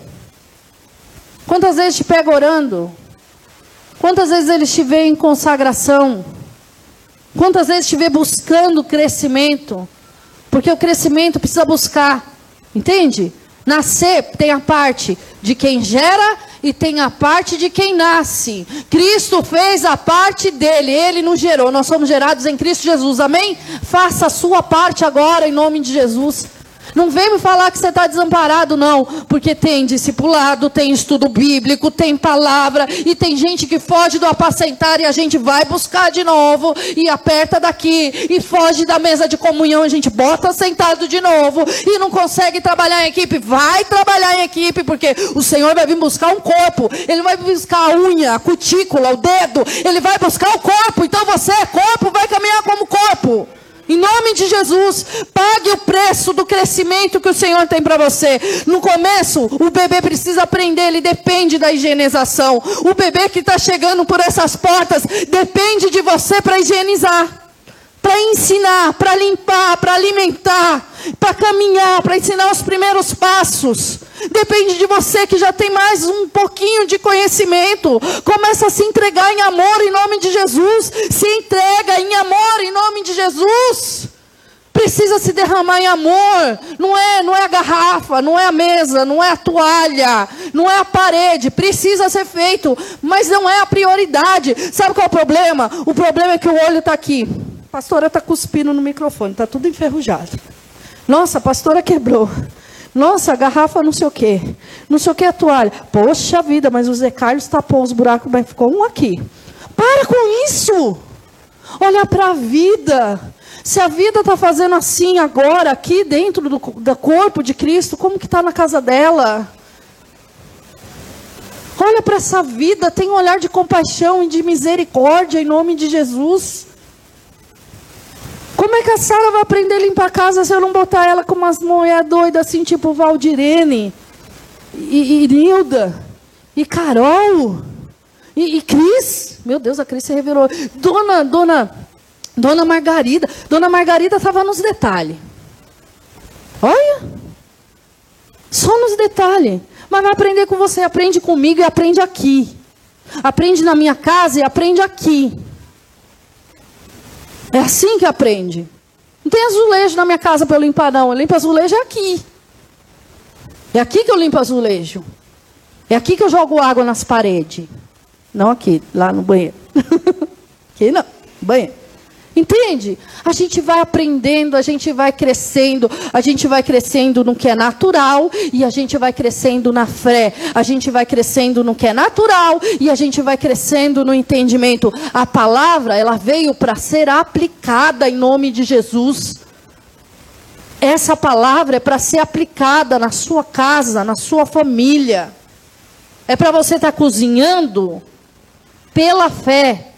Quantas vezes te pega orando? Quantas vezes ele te vê em consagração? Quantas vezes te vê buscando crescimento? Porque o crescimento precisa buscar. Entende? Nascer tem a parte de quem gera e tem a parte de quem nasce. Cristo fez a parte dele, ele nos gerou. Nós somos gerados em Cristo Jesus. Amém? Faça a sua parte agora em nome de Jesus. Não vem me falar que você está desamparado, não. Porque tem discipulado, tem estudo bíblico, tem palavra, e tem gente que foge do apacentar e a gente vai buscar de novo, e aperta daqui, e foge da mesa de comunhão, a gente bota sentado de novo, e não consegue trabalhar em equipe. Vai trabalhar em equipe, porque o Senhor vai vir buscar um corpo, Ele vai buscar a unha, a cutícula, o dedo, Ele vai buscar o corpo. Então você é corpo, vai caminhar como corpo. Em nome de Jesus, pague o preço do crescimento que o Senhor tem para você. No começo, o bebê precisa aprender, ele depende da higienização. O bebê que está chegando por essas portas depende de você para higienizar para ensinar, para limpar, para alimentar, para caminhar, para ensinar os primeiros passos. Depende de você que já tem mais um pouquinho de conhecimento. Começa a se entregar em amor em nome de Jesus. Se entrega em amor em nome de Jesus. Precisa se derramar em amor. Não é, não é a garrafa, não é a mesa, não é a toalha, não é a parede. Precisa ser feito, mas não é a prioridade. Sabe qual é o problema? O problema é que o olho está aqui. Pastora está cuspindo no microfone, está tudo enferrujado. Nossa, a pastora quebrou. Nossa, a garrafa não sei o quê. Não sei o que a toalha. Poxa vida, mas o Zé Carlos tapou os buracos, mas ficou um aqui. Para com isso! Olha para a vida. Se a vida está fazendo assim agora, aqui dentro do, do corpo de Cristo, como que está na casa dela? Olha para essa vida, tem um olhar de compaixão e de misericórdia em nome de Jesus. Como é que a Sara vai aprender a limpar a casa se eu não botar ela com umas mulheres doidas assim, tipo Valdirene, e, e Nilda, e Carol, e, e Cris? Meu Deus, a Cris se revelou. Dona, dona, dona Margarida. Dona Margarida estava nos detalhes. Olha. Só nos detalhes. Mas vai aprender com você, aprende comigo e aprende aqui. Aprende na minha casa e aprende aqui. É assim que aprende. Não tem azulejo na minha casa para eu limpar, não. Eu limpo azulejo é aqui. É aqui que eu limpo azulejo. É aqui que eu jogo água nas paredes. Não aqui, lá no banheiro. aqui não, banheiro. Entende? A gente vai aprendendo, a gente vai crescendo, a gente vai crescendo no que é natural e a gente vai crescendo na fé, a gente vai crescendo no que é natural e a gente vai crescendo no entendimento. A palavra, ela veio para ser aplicada em nome de Jesus. Essa palavra é para ser aplicada na sua casa, na sua família. É para você estar tá cozinhando pela fé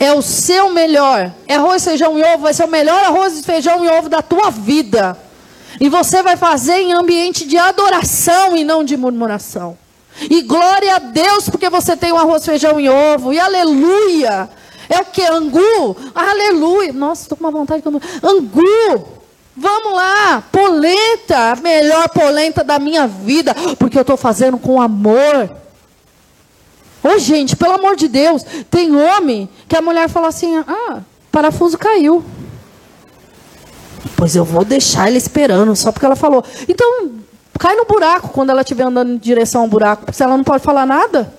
é o seu melhor. É arroz, feijão e ovo, vai ser o melhor arroz, feijão e ovo da tua vida. E você vai fazer em ambiente de adoração e não de murmuração. E glória a Deus, porque você tem o arroz, feijão e ovo. E aleluia. É o que? Angu? Aleluia. Nossa, estou com uma vontade de. Angu. Vamos lá. Polenta. A melhor polenta da minha vida. Porque eu estou fazendo com amor. Ô, gente, pelo amor de Deus, tem homem que a mulher fala assim: ah, parafuso caiu. Pois eu vou deixar ele esperando, só porque ela falou. Então, cai no buraco quando ela estiver andando em direção ao buraco, se ela não pode falar nada.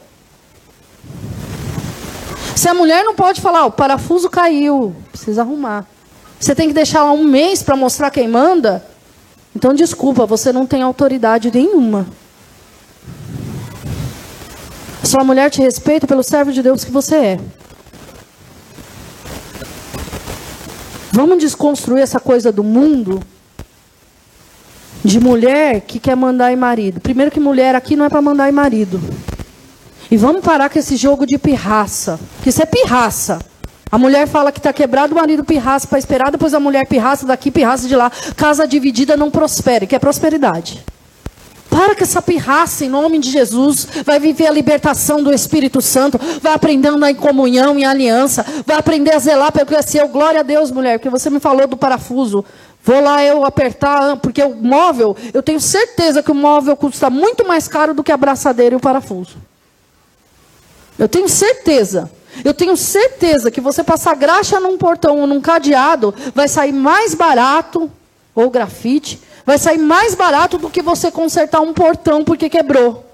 Se a mulher não pode falar, o parafuso caiu, precisa arrumar. Você tem que deixar lá um mês para mostrar quem manda. Então, desculpa, você não tem autoridade nenhuma. Sua mulher te respeita pelo servo de Deus que você é. Vamos desconstruir essa coisa do mundo de mulher que quer mandar em marido. Primeiro que mulher aqui não é para mandar em marido. E vamos parar com esse jogo de pirraça. Que isso é pirraça. A mulher fala que está quebrado, o marido pirraça para esperar, depois a mulher pirraça daqui, pirraça de lá. Casa dividida não prospere, que é prosperidade. Para com essa pirraça em nome de Jesus. Vai viver a libertação do Espírito Santo. Vai aprendendo em comunhão, em aliança. Vai aprender a zelar pelo que é seu. Glória a Deus, mulher, porque você me falou do parafuso. Vou lá eu apertar, porque o móvel, eu tenho certeza que o móvel custa muito mais caro do que a braçadeira e o parafuso. Eu tenho certeza. Eu tenho certeza que você passar graxa num portão ou num cadeado vai sair mais barato, ou grafite, Vai sair mais barato do que você consertar um portão porque quebrou.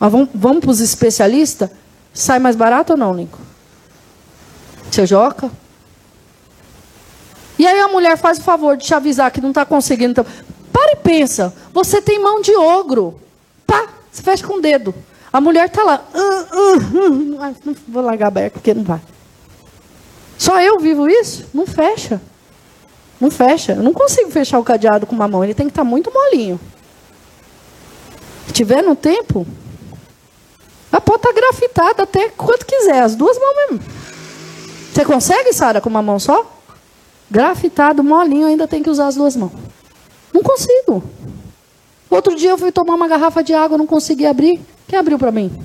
Mas vamos, vamos para os especialistas? Sai mais barato ou não, Nico? Seu Joca? E aí a mulher faz o favor de te avisar que não está conseguindo. Então, para e pensa. Você tem mão de ogro. Pá, você fecha com o dedo. A mulher está lá. Uh, uh, uh, vou largar aberto porque não vai. Só eu vivo isso? Não fecha. Não fecha. Eu não consigo fechar o cadeado com uma mão. Ele tem que estar tá muito molinho. Se tiver no tempo, a pode estar tá grafitada até quanto quiser. As duas mãos mesmo. Você consegue, Sara, com uma mão só? Grafitado, molinho, ainda tem que usar as duas mãos. Não consigo. Outro dia eu fui tomar uma garrafa de água, não consegui abrir. Quem abriu para mim?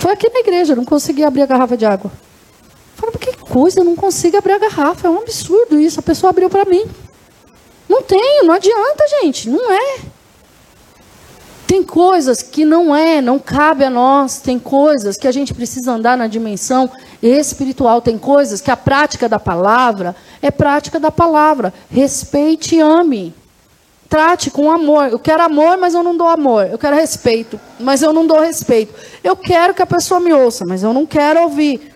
Foi aqui na igreja, não consegui abrir a garrafa de água. Coisa, eu não consigo abrir a garrafa. É um absurdo isso. A pessoa abriu para mim. Não tenho, não adianta, gente. Não é. Tem coisas que não é, não cabe a nós. Tem coisas que a gente precisa andar na dimensão espiritual. Tem coisas que a prática da palavra é prática da palavra. Respeite e ame. Trate com amor. Eu quero amor, mas eu não dou amor. Eu quero respeito, mas eu não dou respeito. Eu quero que a pessoa me ouça, mas eu não quero ouvir.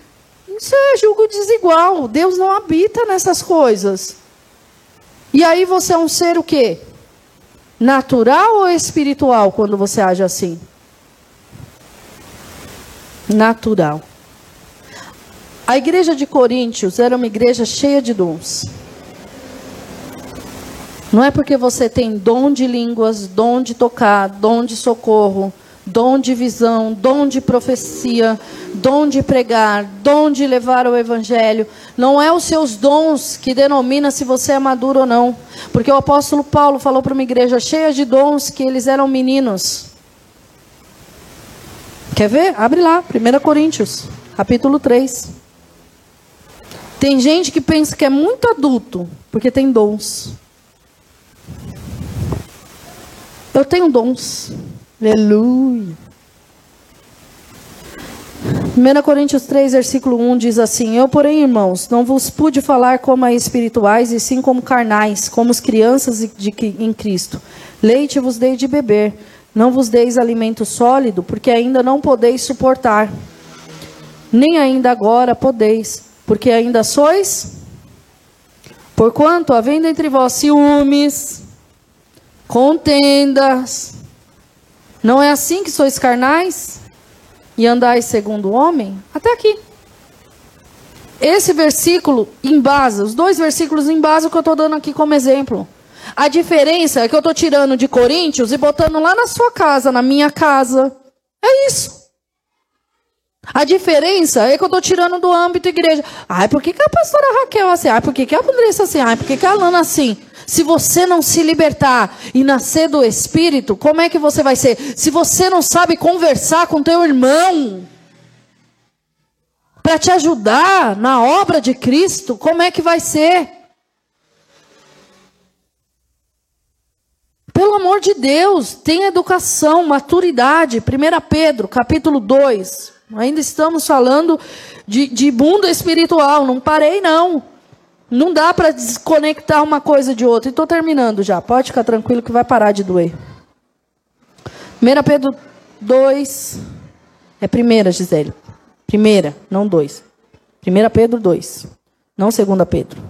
Isso é julgo desigual. Deus não habita nessas coisas. E aí você é um ser o quê? Natural ou espiritual quando você age assim? Natural. A igreja de Coríntios era uma igreja cheia de dons. Não é porque você tem dom de línguas, dom de tocar, dom de socorro, dom de visão, dom de profecia, dom de pregar, dom de levar o evangelho. Não é os seus dons que denomina se você é maduro ou não. Porque o apóstolo Paulo falou para uma igreja cheia de dons que eles eram meninos. Quer ver? Abre lá, 1 Coríntios, capítulo 3. Tem gente que pensa que é muito adulto, porque tem dons. Eu tenho dons. Aleluia. 1 Coríntios 3, versículo 1 diz assim: Eu, porém, irmãos, não vos pude falar como a espirituais, e sim como carnais, como as crianças de, em Cristo. Leite vos dei de beber, não vos deis alimento sólido, porque ainda não podeis suportar. nem ainda agora podeis, porque ainda sois. Porquanto, havendo entre vós ciúmes, contendas, não é assim que sois carnais e andais segundo o homem? Até aqui. Esse versículo embasa, os dois versículos embasam que eu estou dando aqui como exemplo. A diferença é que eu estou tirando de Coríntios e botando lá na sua casa, na minha casa. É isso. A diferença é que eu estou tirando do âmbito igreja. Ai, por que, que a pastora Raquel assim? Ai, por que, que a Andressa assim? Ai, por que, que a Lana assim? Se você não se libertar e nascer do Espírito, como é que você vai ser? Se você não sabe conversar com teu irmão para te ajudar na obra de Cristo, como é que vai ser? Pelo amor de Deus, tem educação, maturidade. 1 Pedro, capítulo 2. Ainda estamos falando de, de mundo espiritual. Não parei, não. Não dá para desconectar uma coisa de outra. Estou terminando já. Pode ficar tranquilo que vai parar de doer. 1 Pedro 2. É primeira, Gisele. Primeira, não dois. 1 Pedro 2. Não segunda Pedro.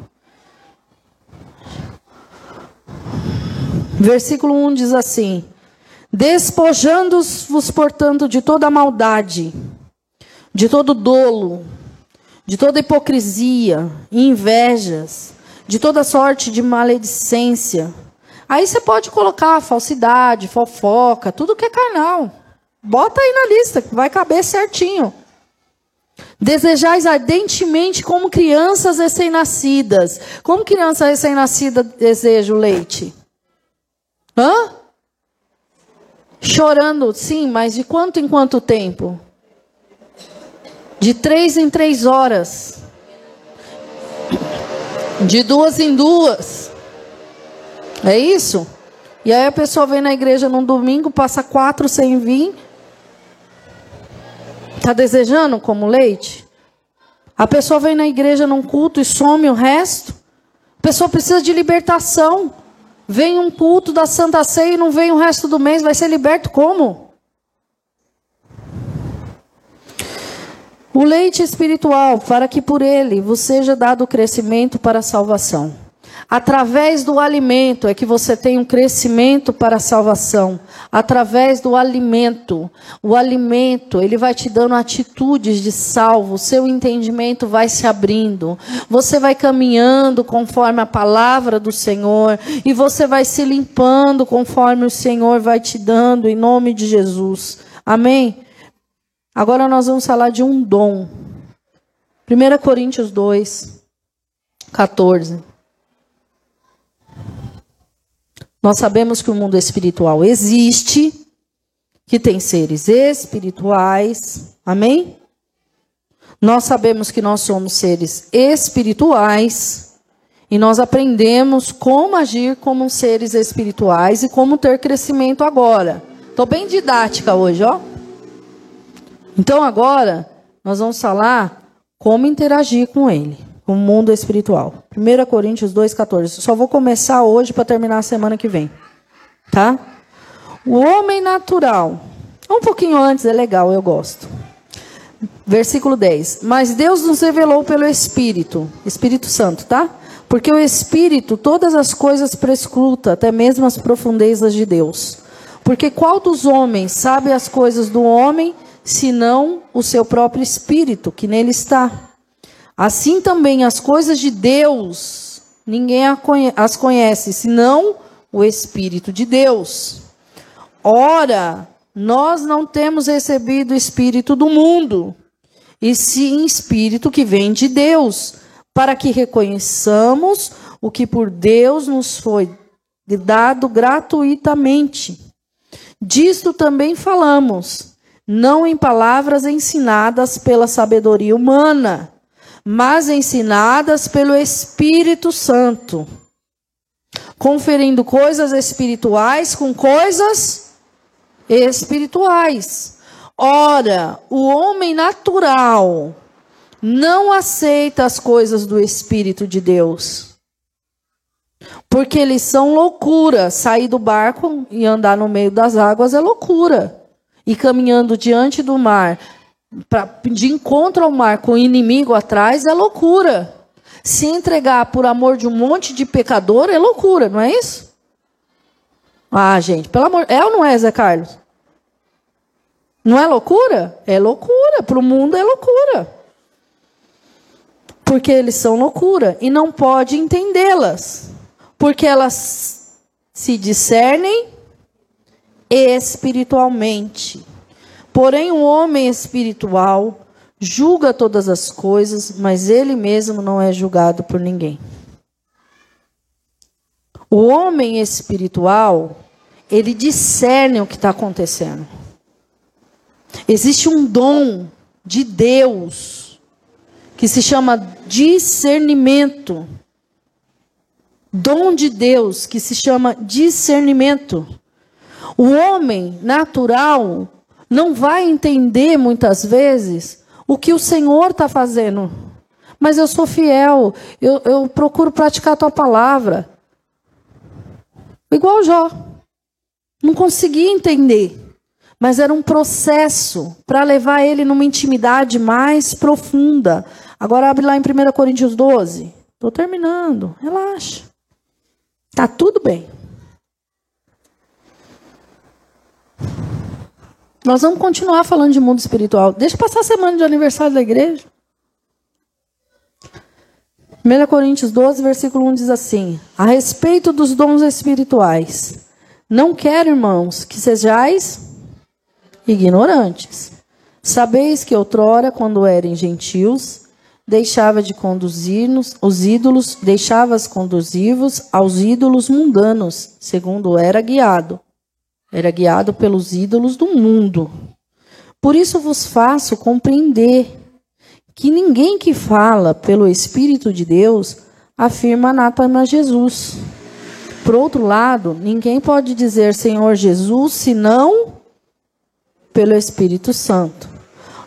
Versículo 1 diz assim: Despojando-vos, portanto, de toda maldade, de todo dolo, de toda hipocrisia invejas, de toda sorte de maledicência. Aí você pode colocar falsidade, fofoca, tudo que é carnal. Bota aí na lista, que vai caber certinho. Desejais ardentemente como crianças recém-nascidas. Como criança recém-nascida deseja o leite? Hã? Chorando, sim, mas de quanto em quanto tempo? De três em três horas. De duas em duas. É isso? E aí a pessoa vem na igreja num domingo, passa quatro sem vir. Está desejando como leite? A pessoa vem na igreja num culto e some o resto. A pessoa precisa de libertação. Vem um culto da Santa Ceia e não vem o resto do mês, vai ser liberto como? O leite espiritual, para que por ele vos seja dado crescimento para a salvação Através do alimento é que você tem um crescimento para a salvação. Através do alimento. O alimento, ele vai te dando atitudes de salvo. O seu entendimento vai se abrindo. Você vai caminhando conforme a palavra do Senhor. E você vai se limpando conforme o Senhor vai te dando, em nome de Jesus. Amém? Agora nós vamos falar de um dom. 1 Coríntios 2, 14. Nós sabemos que o mundo espiritual existe, que tem seres espirituais. Amém? Nós sabemos que nós somos seres espirituais e nós aprendemos como agir como seres espirituais e como ter crescimento agora. Estou bem didática hoje, ó. Então agora nós vamos falar como interagir com ele o mundo espiritual. 1 Coríntios 2,14. Só vou começar hoje para terminar a semana que vem. Tá? O homem natural. Um pouquinho antes é legal, eu gosto. Versículo 10. Mas Deus nos revelou pelo Espírito, Espírito Santo, tá? Porque o Espírito todas as coisas prescruta, até mesmo as profundezas de Deus. Porque qual dos homens sabe as coisas do homem, senão o seu próprio Espírito, que nele está? Assim também as coisas de Deus, ninguém as conhece, senão o Espírito de Deus. Ora, nós não temos recebido o Espírito do mundo, e sim Espírito que vem de Deus, para que reconheçamos o que por Deus nos foi dado gratuitamente. Disto também falamos, não em palavras ensinadas pela sabedoria humana, mas ensinadas pelo Espírito Santo, conferindo coisas espirituais com coisas espirituais. Ora, o homem natural não aceita as coisas do Espírito de Deus. Porque eles são loucura. Sair do barco e andar no meio das águas é loucura. E caminhando diante do mar pra, de encontro ao mar com o inimigo atrás é loucura. Se entregar por amor de um monte de pecador é loucura, não é isso? Ah, gente, pelo amor. É ou não é, Zé Carlos? Não é loucura? É loucura. Para o mundo é loucura. Porque eles são loucura e não pode entendê-las. Porque elas se discernem espiritualmente. Porém, o homem espiritual julga todas as coisas, mas ele mesmo não é julgado por ninguém. O homem espiritual, ele discerne o que está acontecendo. Existe um dom de Deus que se chama discernimento. Dom de Deus que se chama discernimento. O homem natural não vai entender muitas vezes o que o Senhor está fazendo. Mas eu sou fiel, eu, eu procuro praticar a tua palavra. Igual Jó. Não conseguia entender. Mas era um processo para levar ele numa intimidade mais profunda. Agora abre lá em 1 Coríntios 12. Estou terminando. Relaxa. Tá tudo bem. Nós vamos continuar falando de mundo espiritual. Deixa passar a semana de aniversário da igreja. 1 Coríntios 12, versículo 1 diz assim: A respeito dos dons espirituais, não quero, irmãos, que sejais ignorantes. Sabeis que outrora, quando eram gentios, deixava de conduzir-nos os ídolos, deixavas conduzir-vos aos ídolos mundanos, segundo era guiado. Era guiado pelos ídolos do mundo. Por isso vos faço compreender que ninguém que fala pelo Espírito de Deus afirma anátema Jesus. Por outro lado, ninguém pode dizer Senhor Jesus senão pelo Espírito Santo.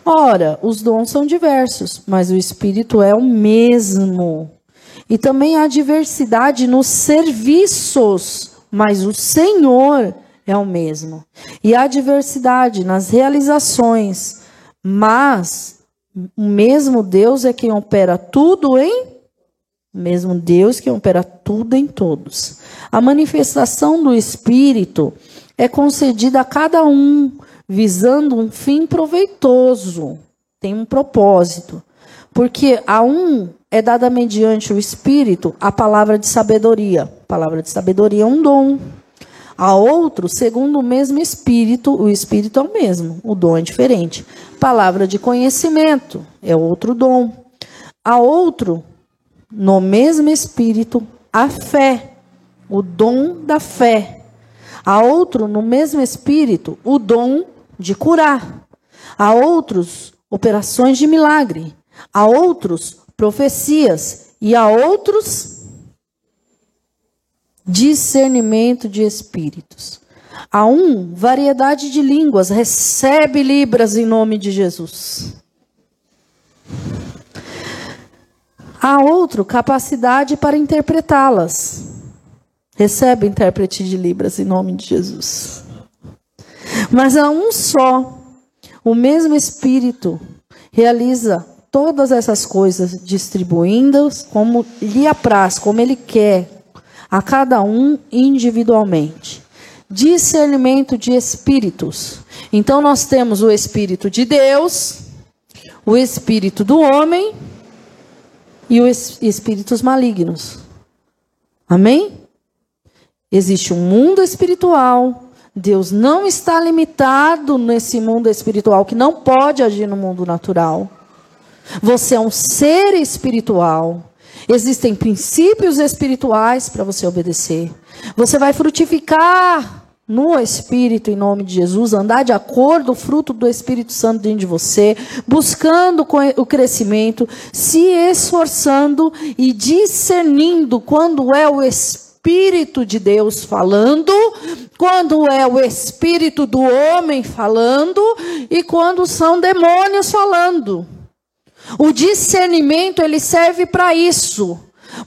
Ora, os dons são diversos, mas o Espírito é o mesmo. E também há diversidade nos serviços, mas o Senhor é o mesmo. E há diversidade nas realizações, mas o mesmo Deus é quem opera tudo em o mesmo Deus que opera tudo em todos. A manifestação do Espírito é concedida a cada um, visando um fim proveitoso. Tem um propósito. Porque a um é dada mediante o Espírito a palavra de sabedoria. A palavra de sabedoria é um dom. A outro, segundo o mesmo Espírito, o Espírito é o mesmo, o dom é diferente. Palavra de conhecimento é outro dom. A outro, no mesmo Espírito, a fé, o dom da fé. A outro, no mesmo Espírito, o dom de curar. A outros, operações de milagre. A outros, profecias. E a outros, discernimento de espíritos. A um, variedade de línguas, recebe libras em nome de Jesus. A outro, capacidade para interpretá-las. Recebe intérprete de libras em nome de Jesus. Mas a um só, o mesmo Espírito realiza todas essas coisas, distribuindo-as como lhe apraz, como ele quer, a cada um individualmente. Discernimento de espíritos. Então nós temos o espírito de Deus, o espírito do homem e os espíritos malignos. Amém? Existe um mundo espiritual. Deus não está limitado nesse mundo espiritual que não pode agir no mundo natural. Você é um ser espiritual. Existem princípios espirituais para você obedecer. Você vai frutificar no Espírito em nome de Jesus, andar de acordo com o fruto do Espírito Santo dentro de você, buscando o crescimento, se esforçando e discernindo quando é o Espírito de Deus falando, quando é o Espírito do homem falando e quando são demônios falando. O discernimento ele serve para isso.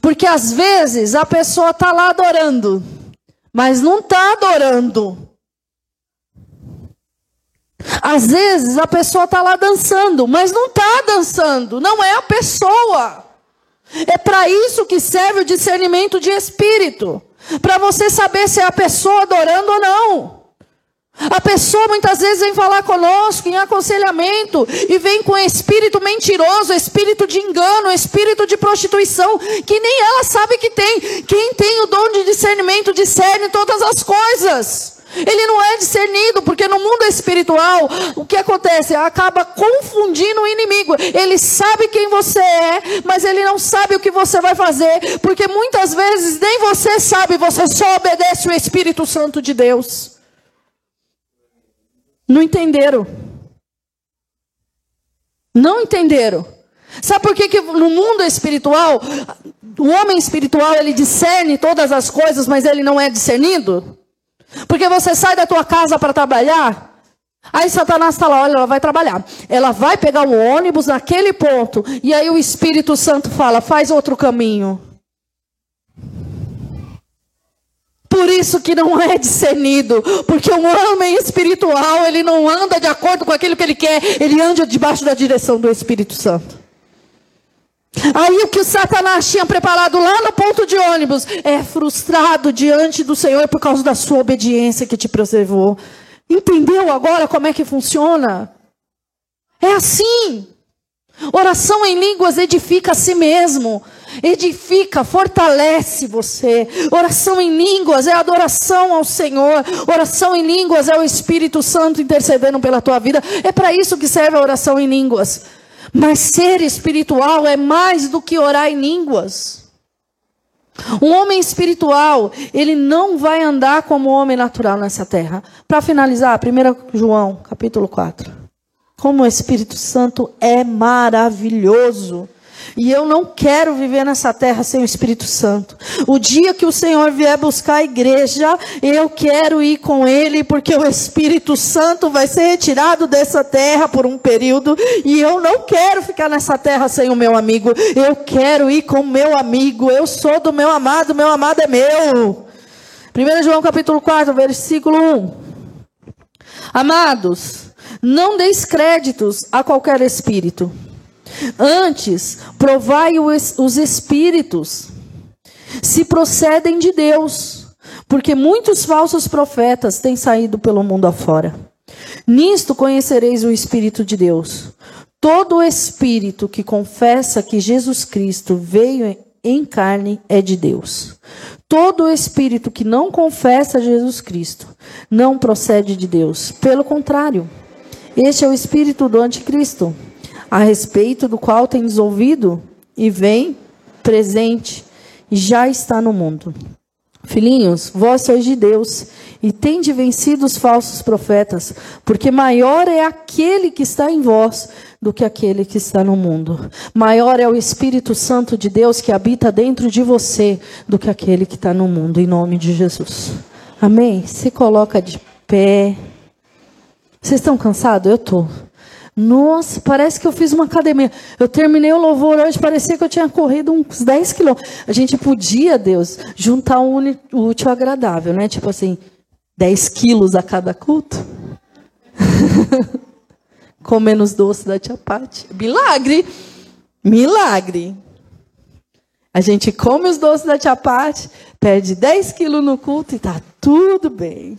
Porque às vezes a pessoa está lá adorando, mas não está adorando. Às vezes a pessoa está lá dançando, mas não está dançando, não é a pessoa. É para isso que serve o discernimento de espírito para você saber se é a pessoa adorando ou não. A pessoa muitas vezes vem falar conosco em aconselhamento e vem com espírito mentiroso, espírito de engano, espírito de prostituição, que nem ela sabe que tem. Quem tem o dom de discernimento discerne todas as coisas. Ele não é discernido, porque no mundo espiritual, o que acontece? Acaba confundindo o inimigo. Ele sabe quem você é, mas ele não sabe o que você vai fazer, porque muitas vezes nem você sabe, você só obedece o Espírito Santo de Deus. Não entenderam. Não entenderam. Sabe por que, que no mundo espiritual, o homem espiritual ele discerne todas as coisas, mas ele não é discernido? Porque você sai da tua casa para trabalhar, aí Satanás está lá, olha, ela vai trabalhar. Ela vai pegar um ônibus naquele ponto, e aí o Espírito Santo fala, faz outro caminho. Por isso que não é discernido, porque um homem espiritual, ele não anda de acordo com aquilo que ele quer, ele anda debaixo da direção do Espírito Santo. Aí o que o Satanás tinha preparado lá no ponto de ônibus é frustrado diante do Senhor por causa da sua obediência que te preservou. Entendeu agora como é que funciona? É assim. Oração em línguas edifica a si mesmo edifica, fortalece você. Oração em línguas é adoração ao Senhor. Oração em línguas é o Espírito Santo intercedendo pela tua vida. É para isso que serve a oração em línguas. Mas ser espiritual é mais do que orar em línguas. Um homem espiritual, ele não vai andar como homem natural nessa terra. Para finalizar, 1 João, capítulo 4. Como o Espírito Santo é maravilhoso. E eu não quero viver nessa terra sem o Espírito Santo. O dia que o Senhor vier buscar a igreja, eu quero ir com Ele, porque o Espírito Santo vai ser retirado dessa terra por um período. E eu não quero ficar nessa terra sem o meu amigo. Eu quero ir com o meu amigo. Eu sou do meu amado, meu amado é meu. 1 João capítulo 4, versículo 1. Amados, não deis créditos a qualquer espírito Antes, provai os espíritos, se procedem de Deus, porque muitos falsos profetas têm saído pelo mundo afora. Nisto conhecereis o Espírito de Deus. Todo espírito que confessa que Jesus Cristo veio em carne é de Deus. Todo espírito que não confessa Jesus Cristo não procede de Deus. Pelo contrário, este é o espírito do anticristo a respeito do qual tens ouvido e vem presente e já está no mundo. Filhinhos, vós sois de Deus e tende vencido os falsos profetas, porque maior é aquele que está em vós do que aquele que está no mundo. Maior é o Espírito Santo de Deus que habita dentro de você do que aquele que está no mundo, em nome de Jesus. Amém? Se coloca de pé. Vocês estão cansados? Eu estou. Nossa, parece que eu fiz uma academia. Eu terminei o louvor hoje, parecia que eu tinha corrido uns 10 quilômetros. A gente podia, Deus, juntar o útil agradável, né? Tipo assim, 10 quilos a cada culto. Com menos doce da tia Pati. Milagre! Milagre! A gente come os doces da tia Pati, perde 10 quilos no culto e tá tudo bem.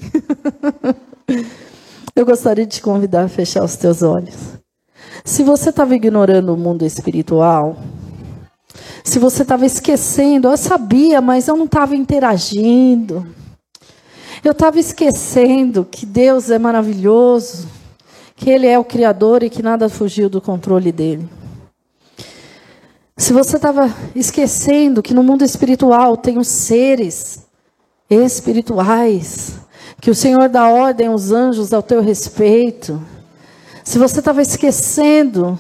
Eu gostaria de te convidar a fechar os teus olhos. Se você estava ignorando o mundo espiritual, se você estava esquecendo, eu sabia, mas eu não estava interagindo. Eu estava esquecendo que Deus é maravilhoso, que Ele é o Criador e que nada fugiu do controle dele. Se você estava esquecendo que no mundo espiritual tem os seres espirituais, que o Senhor dá ordem aos anjos ao teu respeito. Se você estava esquecendo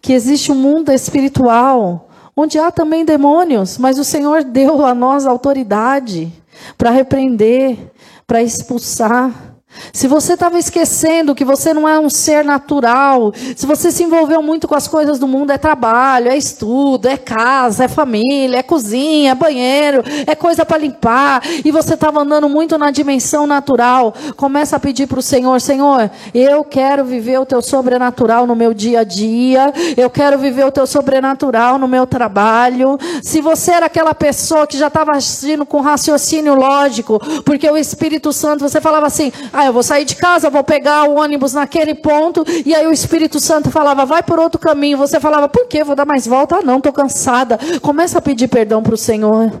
que existe um mundo espiritual, onde há também demônios, mas o Senhor deu a nós autoridade para repreender, para expulsar. Se você estava esquecendo que você não é um ser natural, se você se envolveu muito com as coisas do mundo, é trabalho, é estudo, é casa, é família, é cozinha, é banheiro, é coisa para limpar, e você estava andando muito na dimensão natural, começa a pedir para o Senhor: Senhor, eu quero viver o teu sobrenatural no meu dia a dia, eu quero viver o teu sobrenatural no meu trabalho. Se você era aquela pessoa que já estava agindo com raciocínio lógico, porque o Espírito Santo, você falava assim, ah, eu vou sair de casa, vou pegar o ônibus naquele ponto, e aí o Espírito Santo falava, vai por outro caminho. Você falava, por quê? Vou dar mais volta? Ah, não, estou cansada. Começa a pedir perdão para o Senhor.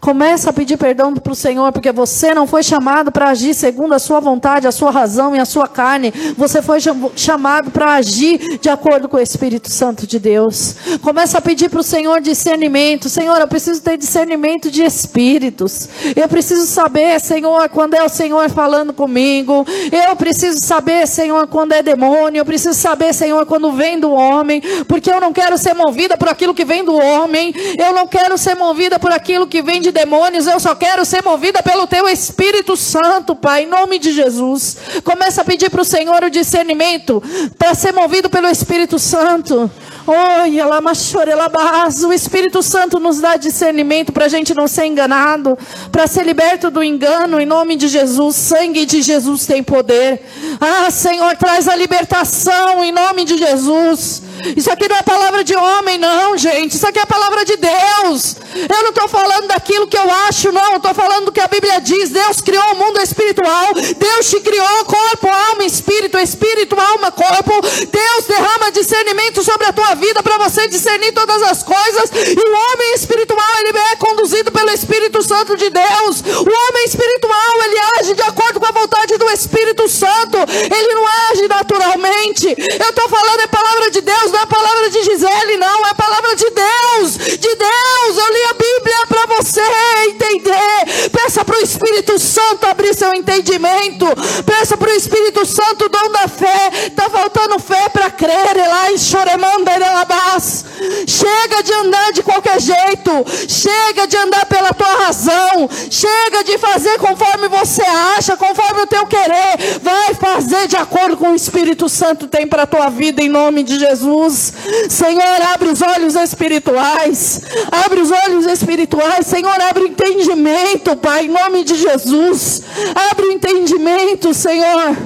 Começa a pedir perdão para o Senhor, porque você não foi chamado para agir segundo a sua vontade, a sua razão e a sua carne. Você foi chamado para agir de acordo com o Espírito Santo de Deus. Começa a pedir para o Senhor discernimento. Senhor, eu preciso ter discernimento de espíritos. Eu preciso saber, Senhor, quando é o Senhor falando comigo. Eu preciso saber, Senhor, quando é demônio. Eu preciso saber, Senhor, quando vem do homem. Porque eu não quero ser movida por aquilo que vem do homem. Eu não quero ser movida por aquilo que vem de de demônios, eu só quero ser movida pelo teu Espírito Santo, Pai, em nome de Jesus. Começa a pedir para o Senhor o discernimento para ser movido pelo Espírito Santo. Oi, o Espírito Santo nos dá discernimento para a gente não ser enganado, para ser liberto do engano, em nome de Jesus. Sangue de Jesus tem poder. Ah, Senhor, traz a libertação em nome de Jesus. Isso aqui não é palavra de homem, não, gente. Isso aqui é palavra de Deus. Eu não estou falando daquilo que eu acho, não. Estou falando do que a Bíblia diz. Deus criou o mundo espiritual. Deus te criou corpo, alma, espírito, espírito, alma, corpo. Deus derrama discernimento sobre a tua vida para você discernir todas as coisas. E o homem espiritual, ele é conduzido pelo Espírito Santo de Deus. O homem espiritual, ele age de acordo com a vontade do Espírito Santo. Ele não age naturalmente. Eu estou falando é palavra de Deus, não é palavra de Gisele, não. É palavra de Deus. De Deus. Eu li a Bíblia para você entender. Peça para o Espírito Santo abrir seu entendimento. Peça para o Espírito Santo dom da fé. Está faltando fé para crer. Lá em Choremanda, Chega de andar de qualquer jeito. Chega de andar pela tua razão. Chega de fazer conforme você acha, conforme o teu querer. Vai fazer de acordo com o Espírito Santo tem para a tua vida, em nome de Jesus. Senhor, abre os olhos espirituais. Abre os olhos espirituais. Senhor, abre o entendimento, Pai, em nome de Jesus. Abre o entendimento, Senhor.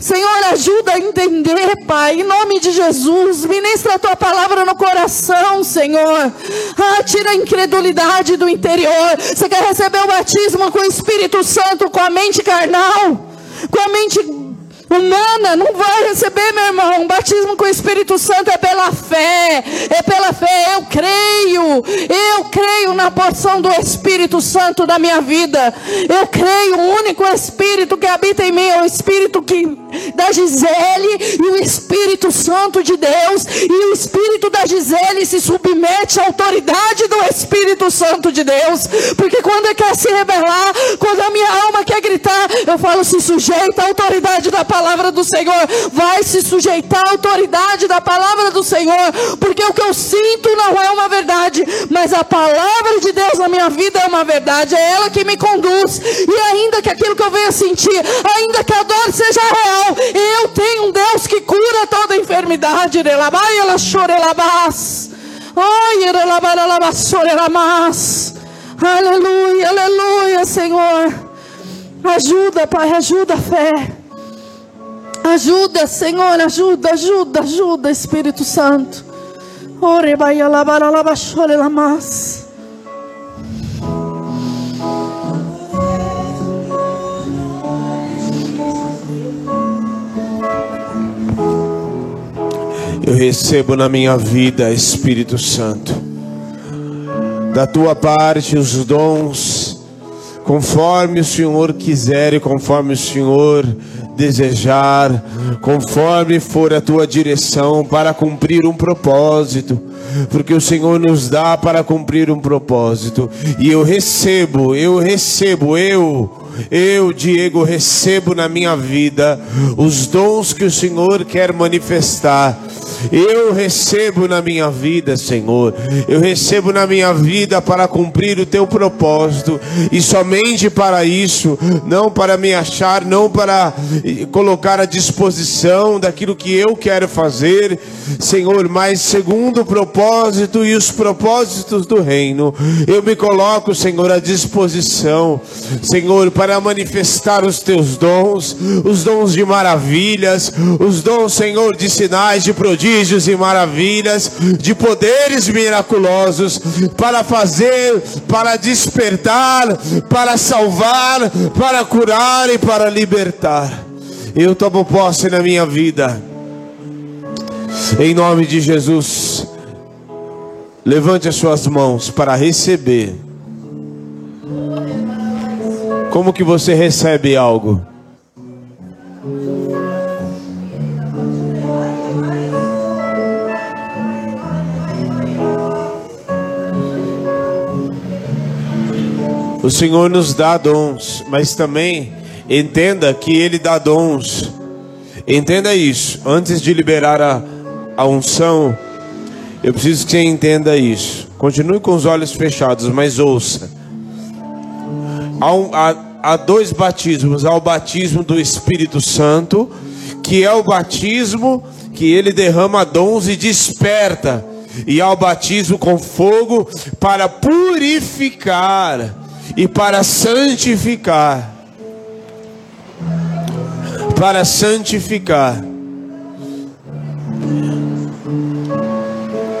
Senhor, ajuda a entender, Pai, em nome de Jesus. Ministra a tua palavra no coração, Senhor. Ah, tira a incredulidade do interior. Você quer receber o batismo com o Espírito Santo, com a mente carnal, com a mente humana não vai receber, meu irmão. O batismo com o Espírito Santo é pela fé. É pela fé. Eu creio. Eu creio na porção do Espírito Santo da minha vida. Eu creio o único Espírito que habita em mim é o Espírito que da Gisele e o Espírito Santo de Deus. E o Espírito da Gisele se submete à autoridade do Espírito Santo de Deus. Porque quando quer se rebelar, quando a minha alma quer gritar, eu falo: se sujeita à autoridade da palavra palavra do Senhor, vai se sujeitar à autoridade da palavra do Senhor, porque o que eu sinto não é uma verdade, mas a palavra de Deus na minha vida é uma verdade, é ela que me conduz, e ainda que aquilo que eu venha sentir, ainda que a dor seja real, eu tenho um Deus que cura toda enfermidade, ela chorelabás. Aleluia, aleluia, Senhor. Ajuda, Pai, ajuda a fé. Ajuda, Senhor, ajuda, ajuda, ajuda, Espírito Santo. Ore labara labachore lamas. Eu recebo na minha vida, Espírito Santo, da tua parte os dons, conforme o Senhor quiser e conforme o Senhor desejar, conforme for a tua direção, para cumprir um propósito, porque o Senhor nos dá para cumprir um propósito, e eu recebo, eu recebo, eu. Eu, Diego, recebo na minha vida os dons que o Senhor quer manifestar Eu recebo na minha vida, Senhor. Eu recebo na minha vida para cumprir o teu propósito e somente para isso, não para me achar, não para colocar à disposição daquilo que eu quero fazer, Senhor, mas segundo o propósito e os propósitos do reino, eu me coloco, Senhor, à disposição, Senhor, para manifestar os teus dons, os dons de maravilhas, os dons, Senhor, de sinais, de prodígios e maravilhas, de poderes miraculosos, para fazer, para despertar, para salvar, para curar e para libertar. Eu tomo posse na minha vida. Em nome de Jesus. Levante as suas mãos para receber. Como que você recebe algo? O Senhor nos dá dons, mas também entenda que Ele dá dons. Entenda isso. Antes de liberar a, a unção, eu preciso que você entenda isso. Continue com os olhos fechados, mas ouça. Há, um, há, há dois batismos: há o batismo do Espírito Santo, que é o batismo que ele derrama dons e desperta, e há o batismo com fogo para purificar e para santificar. Para santificar.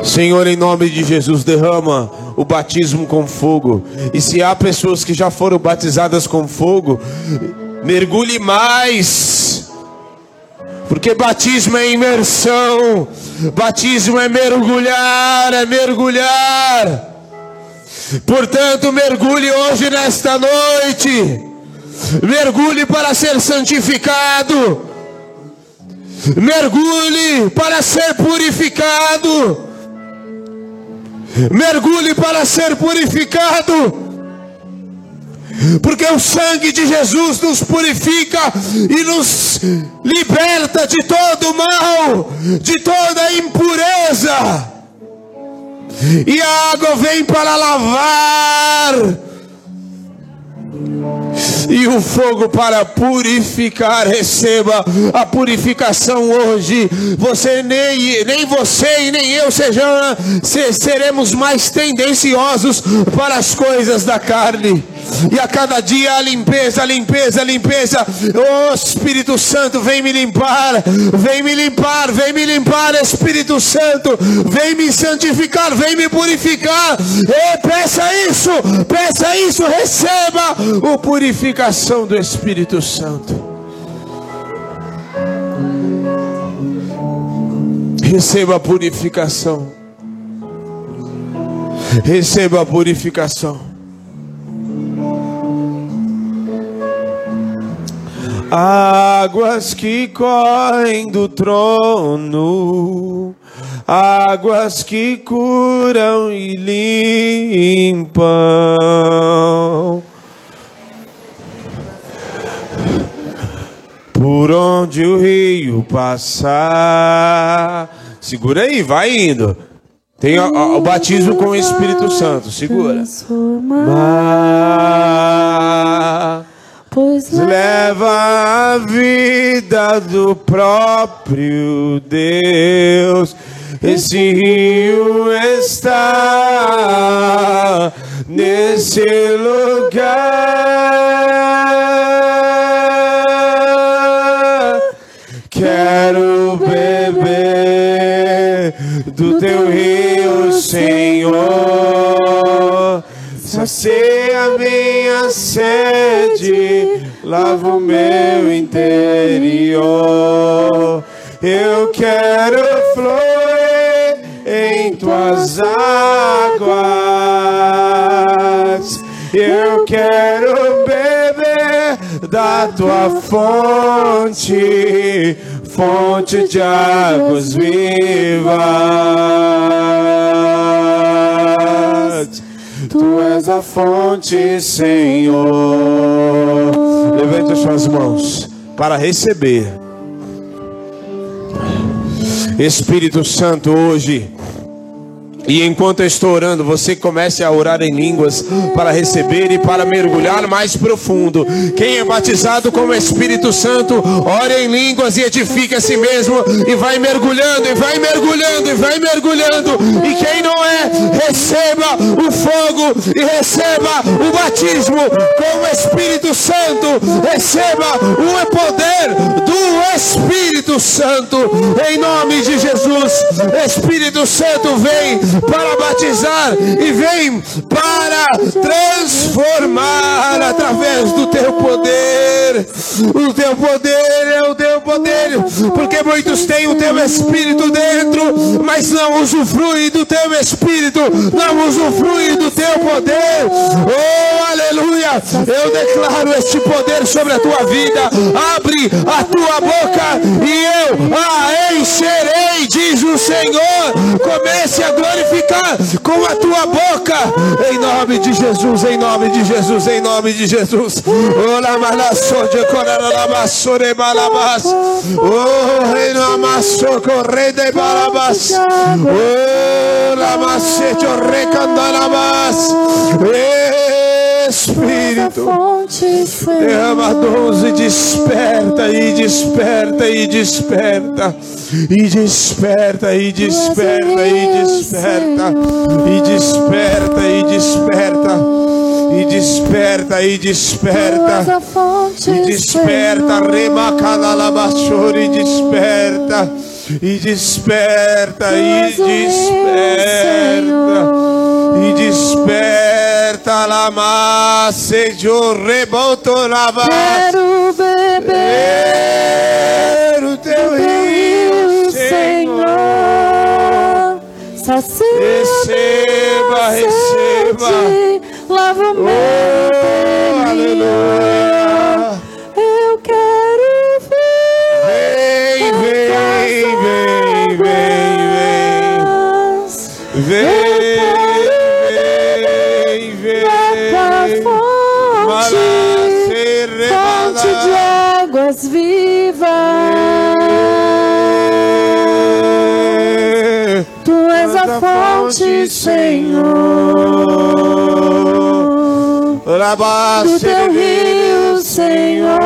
Senhor, em nome de Jesus, derrama o batismo com fogo. E se há pessoas que já foram batizadas com fogo, mergulhe mais. Porque batismo é imersão, batismo é mergulhar, é mergulhar. Portanto, mergulhe hoje nesta noite. Mergulhe para ser santificado. Mergulhe para ser purificado. Mergulhe para ser purificado. Porque o sangue de Jesus nos purifica e nos liberta de todo mal, de toda impureza. E a água vem para lavar e o fogo para purificar. Receba a purificação hoje. Você nem, nem você e nem eu sejam, se, seremos mais tendenciosos para as coisas da carne. E a cada dia a limpeza, a limpeza, a limpeza. Oh Espírito Santo, vem me limpar, vem me limpar, vem me limpar, Espírito Santo, vem me santificar, vem me purificar. E peça isso, peça isso, receba o purificação do Espírito Santo. Receba a purificação. Receba a purificação. Águas que correm do trono, águas que curam e limpam. Por onde o rio passar. Segura aí, vai indo. Tem o, o, batismo com o Espírito Santo. Segura. Mar pois leva a vida do próprio Deus. Esse rio está nesse lugar. Quero beber do teu rio, Senhor. Sacia minha sede, lava o meu interior. Eu quero fluir em tuas águas. Eu quero beber da tua fonte, fonte de águas vivas. Tu és a fonte, Senhor. Levante as suas mãos para receber. Espírito Santo, hoje. E enquanto eu estou orando, você comece a orar em línguas para receber e para mergulhar mais profundo. Quem é batizado com o Espírito Santo, ore em línguas e edifique a si mesmo e vai mergulhando e vai mergulhando e vai mergulhando. E quem não é, receba o fogo e receba o batismo com o Espírito Santo. Receba o poder do Espírito Santo em nome de Jesus. Espírito Santo vem para batizar e vem para transformar através do teu poder. O teu poder é o teu poder, porque muitos têm o teu espírito dentro, mas não usufruem do teu espírito, não usufruem do teu poder. Oh, aleluia! Eu declaro este poder sobre a tua vida. Abre a tua boca e eu a encherei, diz o Senhor. Comece a glorificar com a tua boca. Em nome de Jesus, em nome de Jesus, em nome de Jesus. Oh, reino amasso, corre de balabas. Oh, la macete, recandalabas. Espírito, derrama dons e desperta, e desperta, e desperta, e desperta, e desperta, e desperta, e desperta, e desperta. E desperta, e desperta, e desperta, remacadalabassor, e desperta, e desperta, e desperta, e desperta, lama, seja reboto lava. Quero beber o teu rio, Senhor. Receba, receba. Oh, aleluia. Eu quero ver. Vem, vem, vem, vem, vem. Vem, vem, Tua vem. fonte, fonte de águas vivas. Tu és a fonte, Senhor. Do teu rio, Senhor.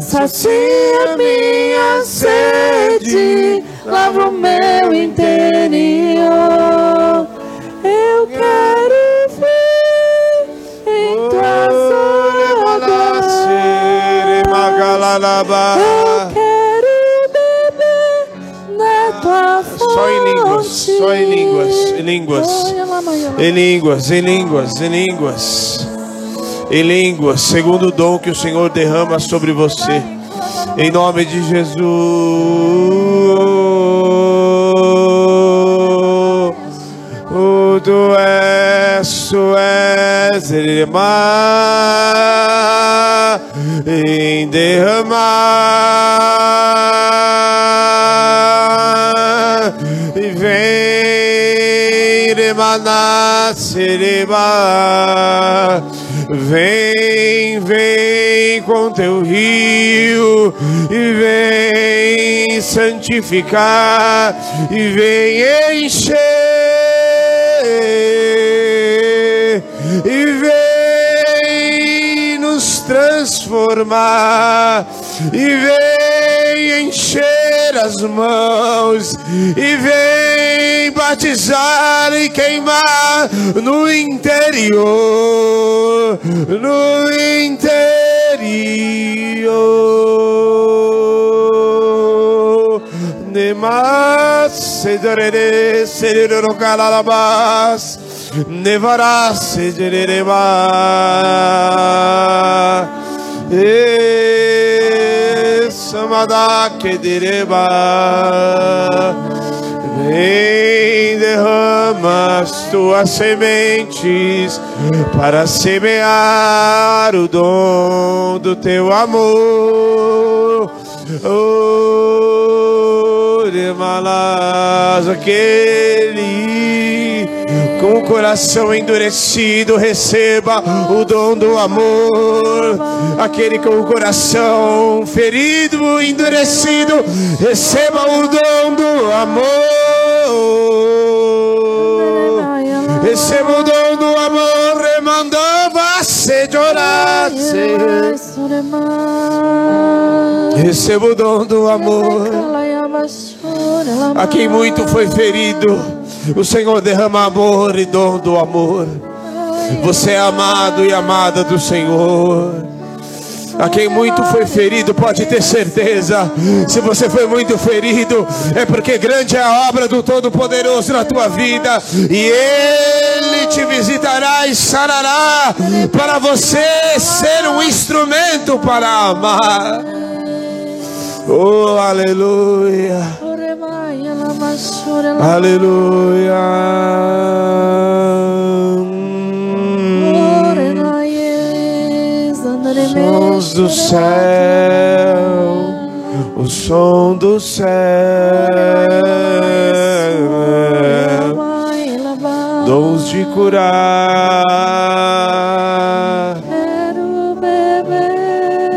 Sacia minha sede, lava o meu interior. Eu quero ver em tuas águas. Eu quero beber na tua fonte. Só em línguas, só em línguas, em línguas. Em línguas, em línguas, em línguas. Em línguas, segundo o dom que o Senhor derrama sobre você. Em nome de Jesus. Oh, tu és, tu és, derramar, em derramar, sereba, vem, vem com teu rio, e vem santificar, e vem encher e vem nos transformar e vem encher as mãos e vem batizar e queimar no interior, no interior. Nemas sedere sedere galalabas Nevará sedereba E samada kedereba Vem derrama as tuas sementes para semear o dom do teu amor. Oh, de malas aquele com o coração endurecido, receba o dom do amor. Aquele com o coração ferido, endurecido, receba o dom do amor. Receba o dom do amor, remandava se chorasse. Receba o dom do amor. A quem muito foi ferido, o Senhor derrama amor e dom do amor. Você é amado e amada do Senhor. A quem muito foi ferido, pode ter certeza. Se você foi muito ferido, é porque grande é a obra do Todo-Poderoso na tua vida. E Ele te visitará e sarará para você ser um instrumento para amar. Oh, aleluia. Aleluia. Do céu, o som do céu, dons de curar, Quero beber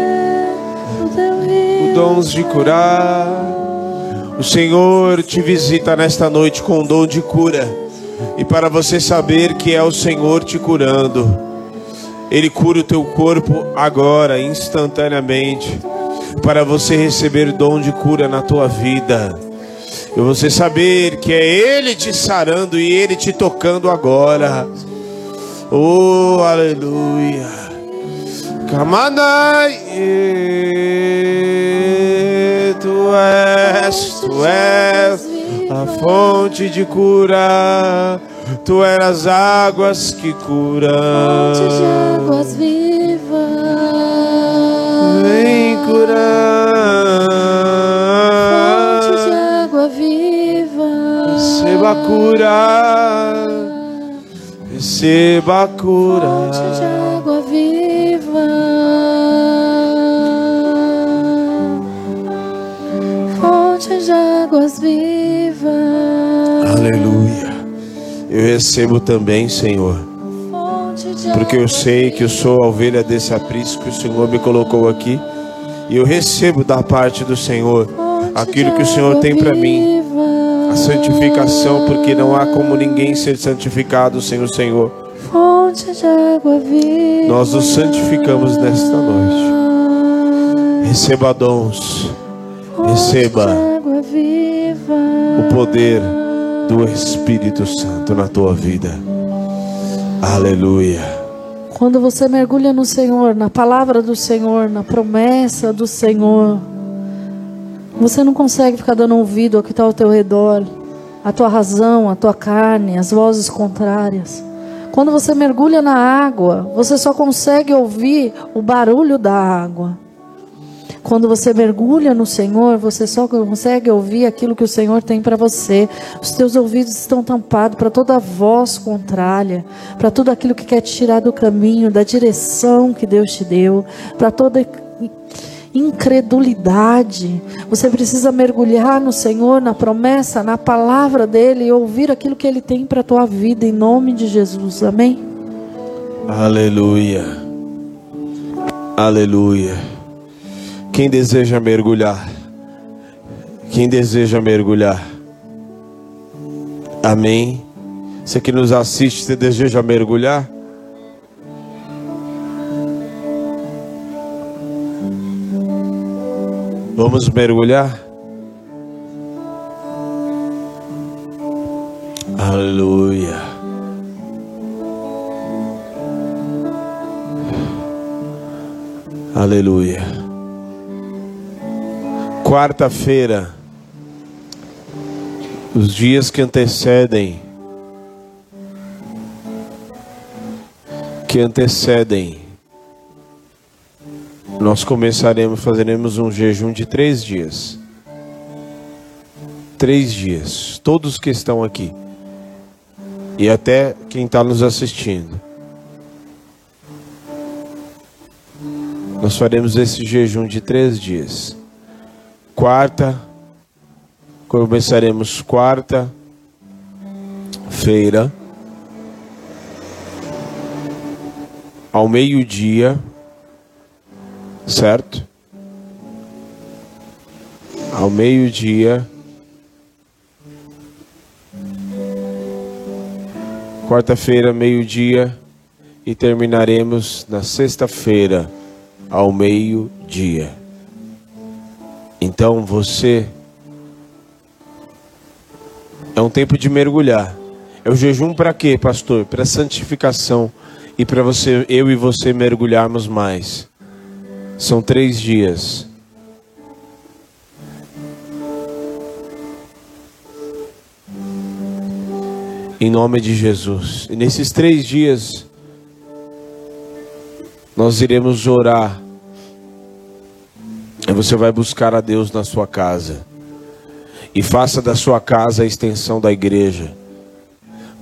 do teu rio. dons de curar. O Senhor te visita nesta noite com o dom de cura. E para você saber que é o Senhor te curando, Ele cura o teu corpo agora, instantaneamente, para você receber dom de cura na tua vida. E você saber que é Ele te sarando e Ele te tocando agora. Oh, aleluia. Kamanai, tu és, tu és a fonte de cura, tu és as águas que curam. Fonte de águas vivas. Vem Fonte de curar, água viva. receba a cura, receba a Fonte de cura. água Eu recebo também, Senhor. Porque eu sei que eu sou a ovelha desse aprisco que o Senhor me colocou aqui. E eu recebo da parte do Senhor aquilo que o Senhor tem para mim. A santificação, porque não há como ninguém ser santificado sem o Senhor. Fonte de água viva. Nós nos santificamos nesta noite. Receba dons, receba o poder do Espírito Santo na tua vida. Aleluia. Quando você mergulha no Senhor, na palavra do Senhor, na promessa do Senhor, você não consegue ficar dando ouvido ao que está ao teu redor, a tua razão, a tua carne, as vozes contrárias. Quando você mergulha na água, você só consegue ouvir o barulho da água. Quando você mergulha no Senhor, você só consegue ouvir aquilo que o Senhor tem para você. Os teus ouvidos estão tampados para toda voz contrária, para tudo aquilo que quer te tirar do caminho, da direção que Deus te deu, para toda incredulidade. Você precisa mergulhar no Senhor, na promessa, na palavra dele e ouvir aquilo que ele tem para a tua vida em nome de Jesus. Amém. Aleluia. Aleluia. Quem deseja mergulhar? Quem deseja mergulhar? Amém. Você que nos assiste, você deseja mergulhar? Vamos mergulhar? Aleluia. Aleluia. Quarta-feira, os dias que antecedem, que antecedem, nós começaremos, fazeremos um jejum de três dias. Três dias, todos que estão aqui, e até quem está nos assistindo. Nós faremos esse jejum de três dias quarta, começaremos quarta-feira, ao meio-dia, certo? Ao meio-dia, quarta-feira, meio-dia, e terminaremos na sexta-feira, ao meio-dia. Então você. É um tempo de mergulhar. É o jejum para quê, pastor? Para santificação e para você, eu e você mergulharmos mais. São três dias. Em nome de Jesus. E nesses três dias, nós iremos orar. Você vai buscar a Deus na sua casa. E faça da sua casa a extensão da igreja.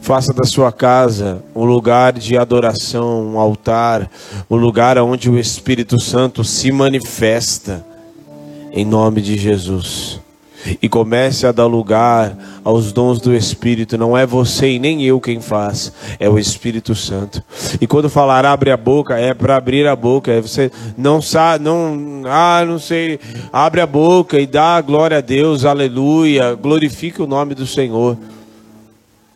Faça da sua casa um lugar de adoração, um altar, um lugar onde o Espírito Santo se manifesta, em nome de Jesus. E comece a dar lugar aos dons do Espírito. Não é você e nem eu quem faz, é o Espírito Santo. E quando falar abre a boca, é para abrir a boca. É você não sabe, não, ah, não sei, abre a boca e dá glória a Deus, aleluia, glorifique o nome do Senhor.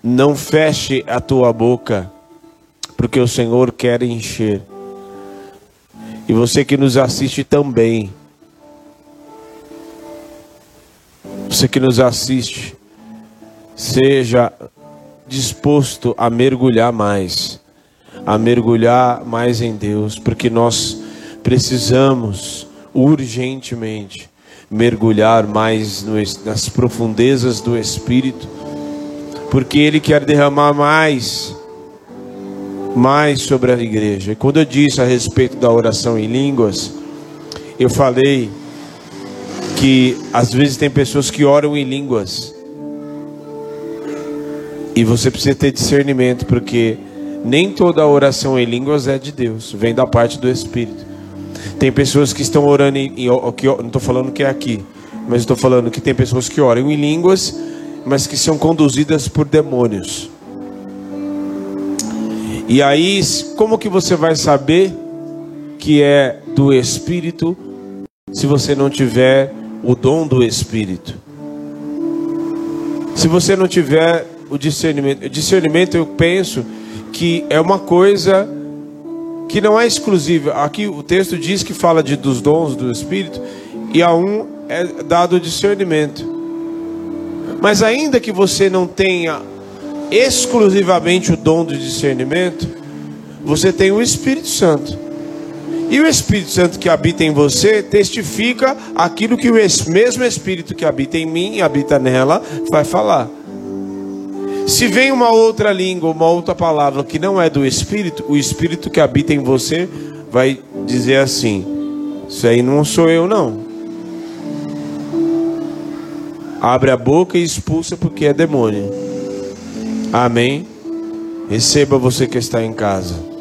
Não feche a tua boca, porque o Senhor quer encher. E você que nos assiste também. Você que nos assiste, seja disposto a mergulhar mais, a mergulhar mais em Deus, porque nós precisamos urgentemente mergulhar mais nas profundezas do Espírito porque Ele quer derramar mais, mais sobre a igreja. E quando eu disse a respeito da oração em línguas, eu falei que às vezes tem pessoas que oram em línguas. E você precisa ter discernimento, porque nem toda oração em línguas é de Deus, vem da parte do Espírito. Tem pessoas que estão orando em, que, não estou falando que é aqui, mas estou falando que tem pessoas que oram em línguas mas que são conduzidas por demônios. E aí, como que você vai saber que é do Espírito se você não tiver o dom do Espírito? Se você não tiver o discernimento, o discernimento eu penso que é uma coisa que não é exclusiva. Aqui o texto diz que fala de, dos dons do Espírito e a um é dado o discernimento. Mas ainda que você não tenha exclusivamente o dom do discernimento, você tem o Espírito Santo. E o Espírito Santo que habita em você testifica aquilo que o mesmo Espírito que habita em mim, habita nela, vai falar. Se vem uma outra língua, uma outra palavra que não é do Espírito, o Espírito que habita em você vai dizer assim: Isso aí não sou eu, não. Abre a boca e expulsa porque é demônio. Amém. Receba você que está em casa.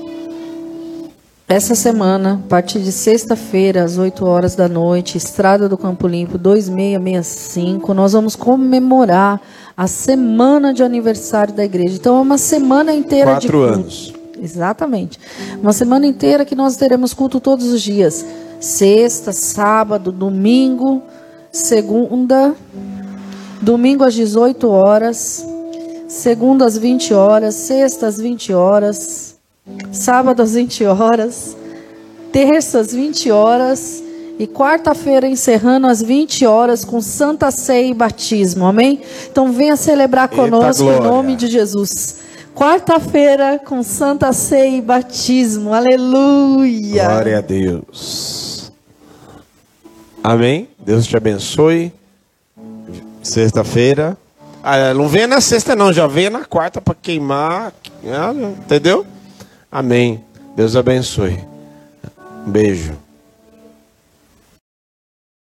Essa semana, a partir de sexta-feira, às 8 horas da noite, Estrada do Campo Limpo 2665, nós vamos comemorar a semana de aniversário da igreja. Então, é uma semana inteira Quatro de culto. anos. Exatamente. Uma semana inteira que nós teremos culto todos os dias. Sexta, sábado, domingo, segunda, Domingo às 18 horas, segunda às 20 horas, sexta às 20 horas, sábado às 20 horas, terça às 20 horas e quarta-feira encerrando às 20 horas com Santa Ceia e batismo. Amém? Então venha celebrar conosco em nome de Jesus. Quarta-feira com Santa Ceia e batismo. Aleluia. Glória a Deus. Amém. Deus te abençoe. Sexta-feira. Ah, não venha na sexta, não, já venha na quarta para queimar. Entendeu? Amém. Deus abençoe. Um beijo.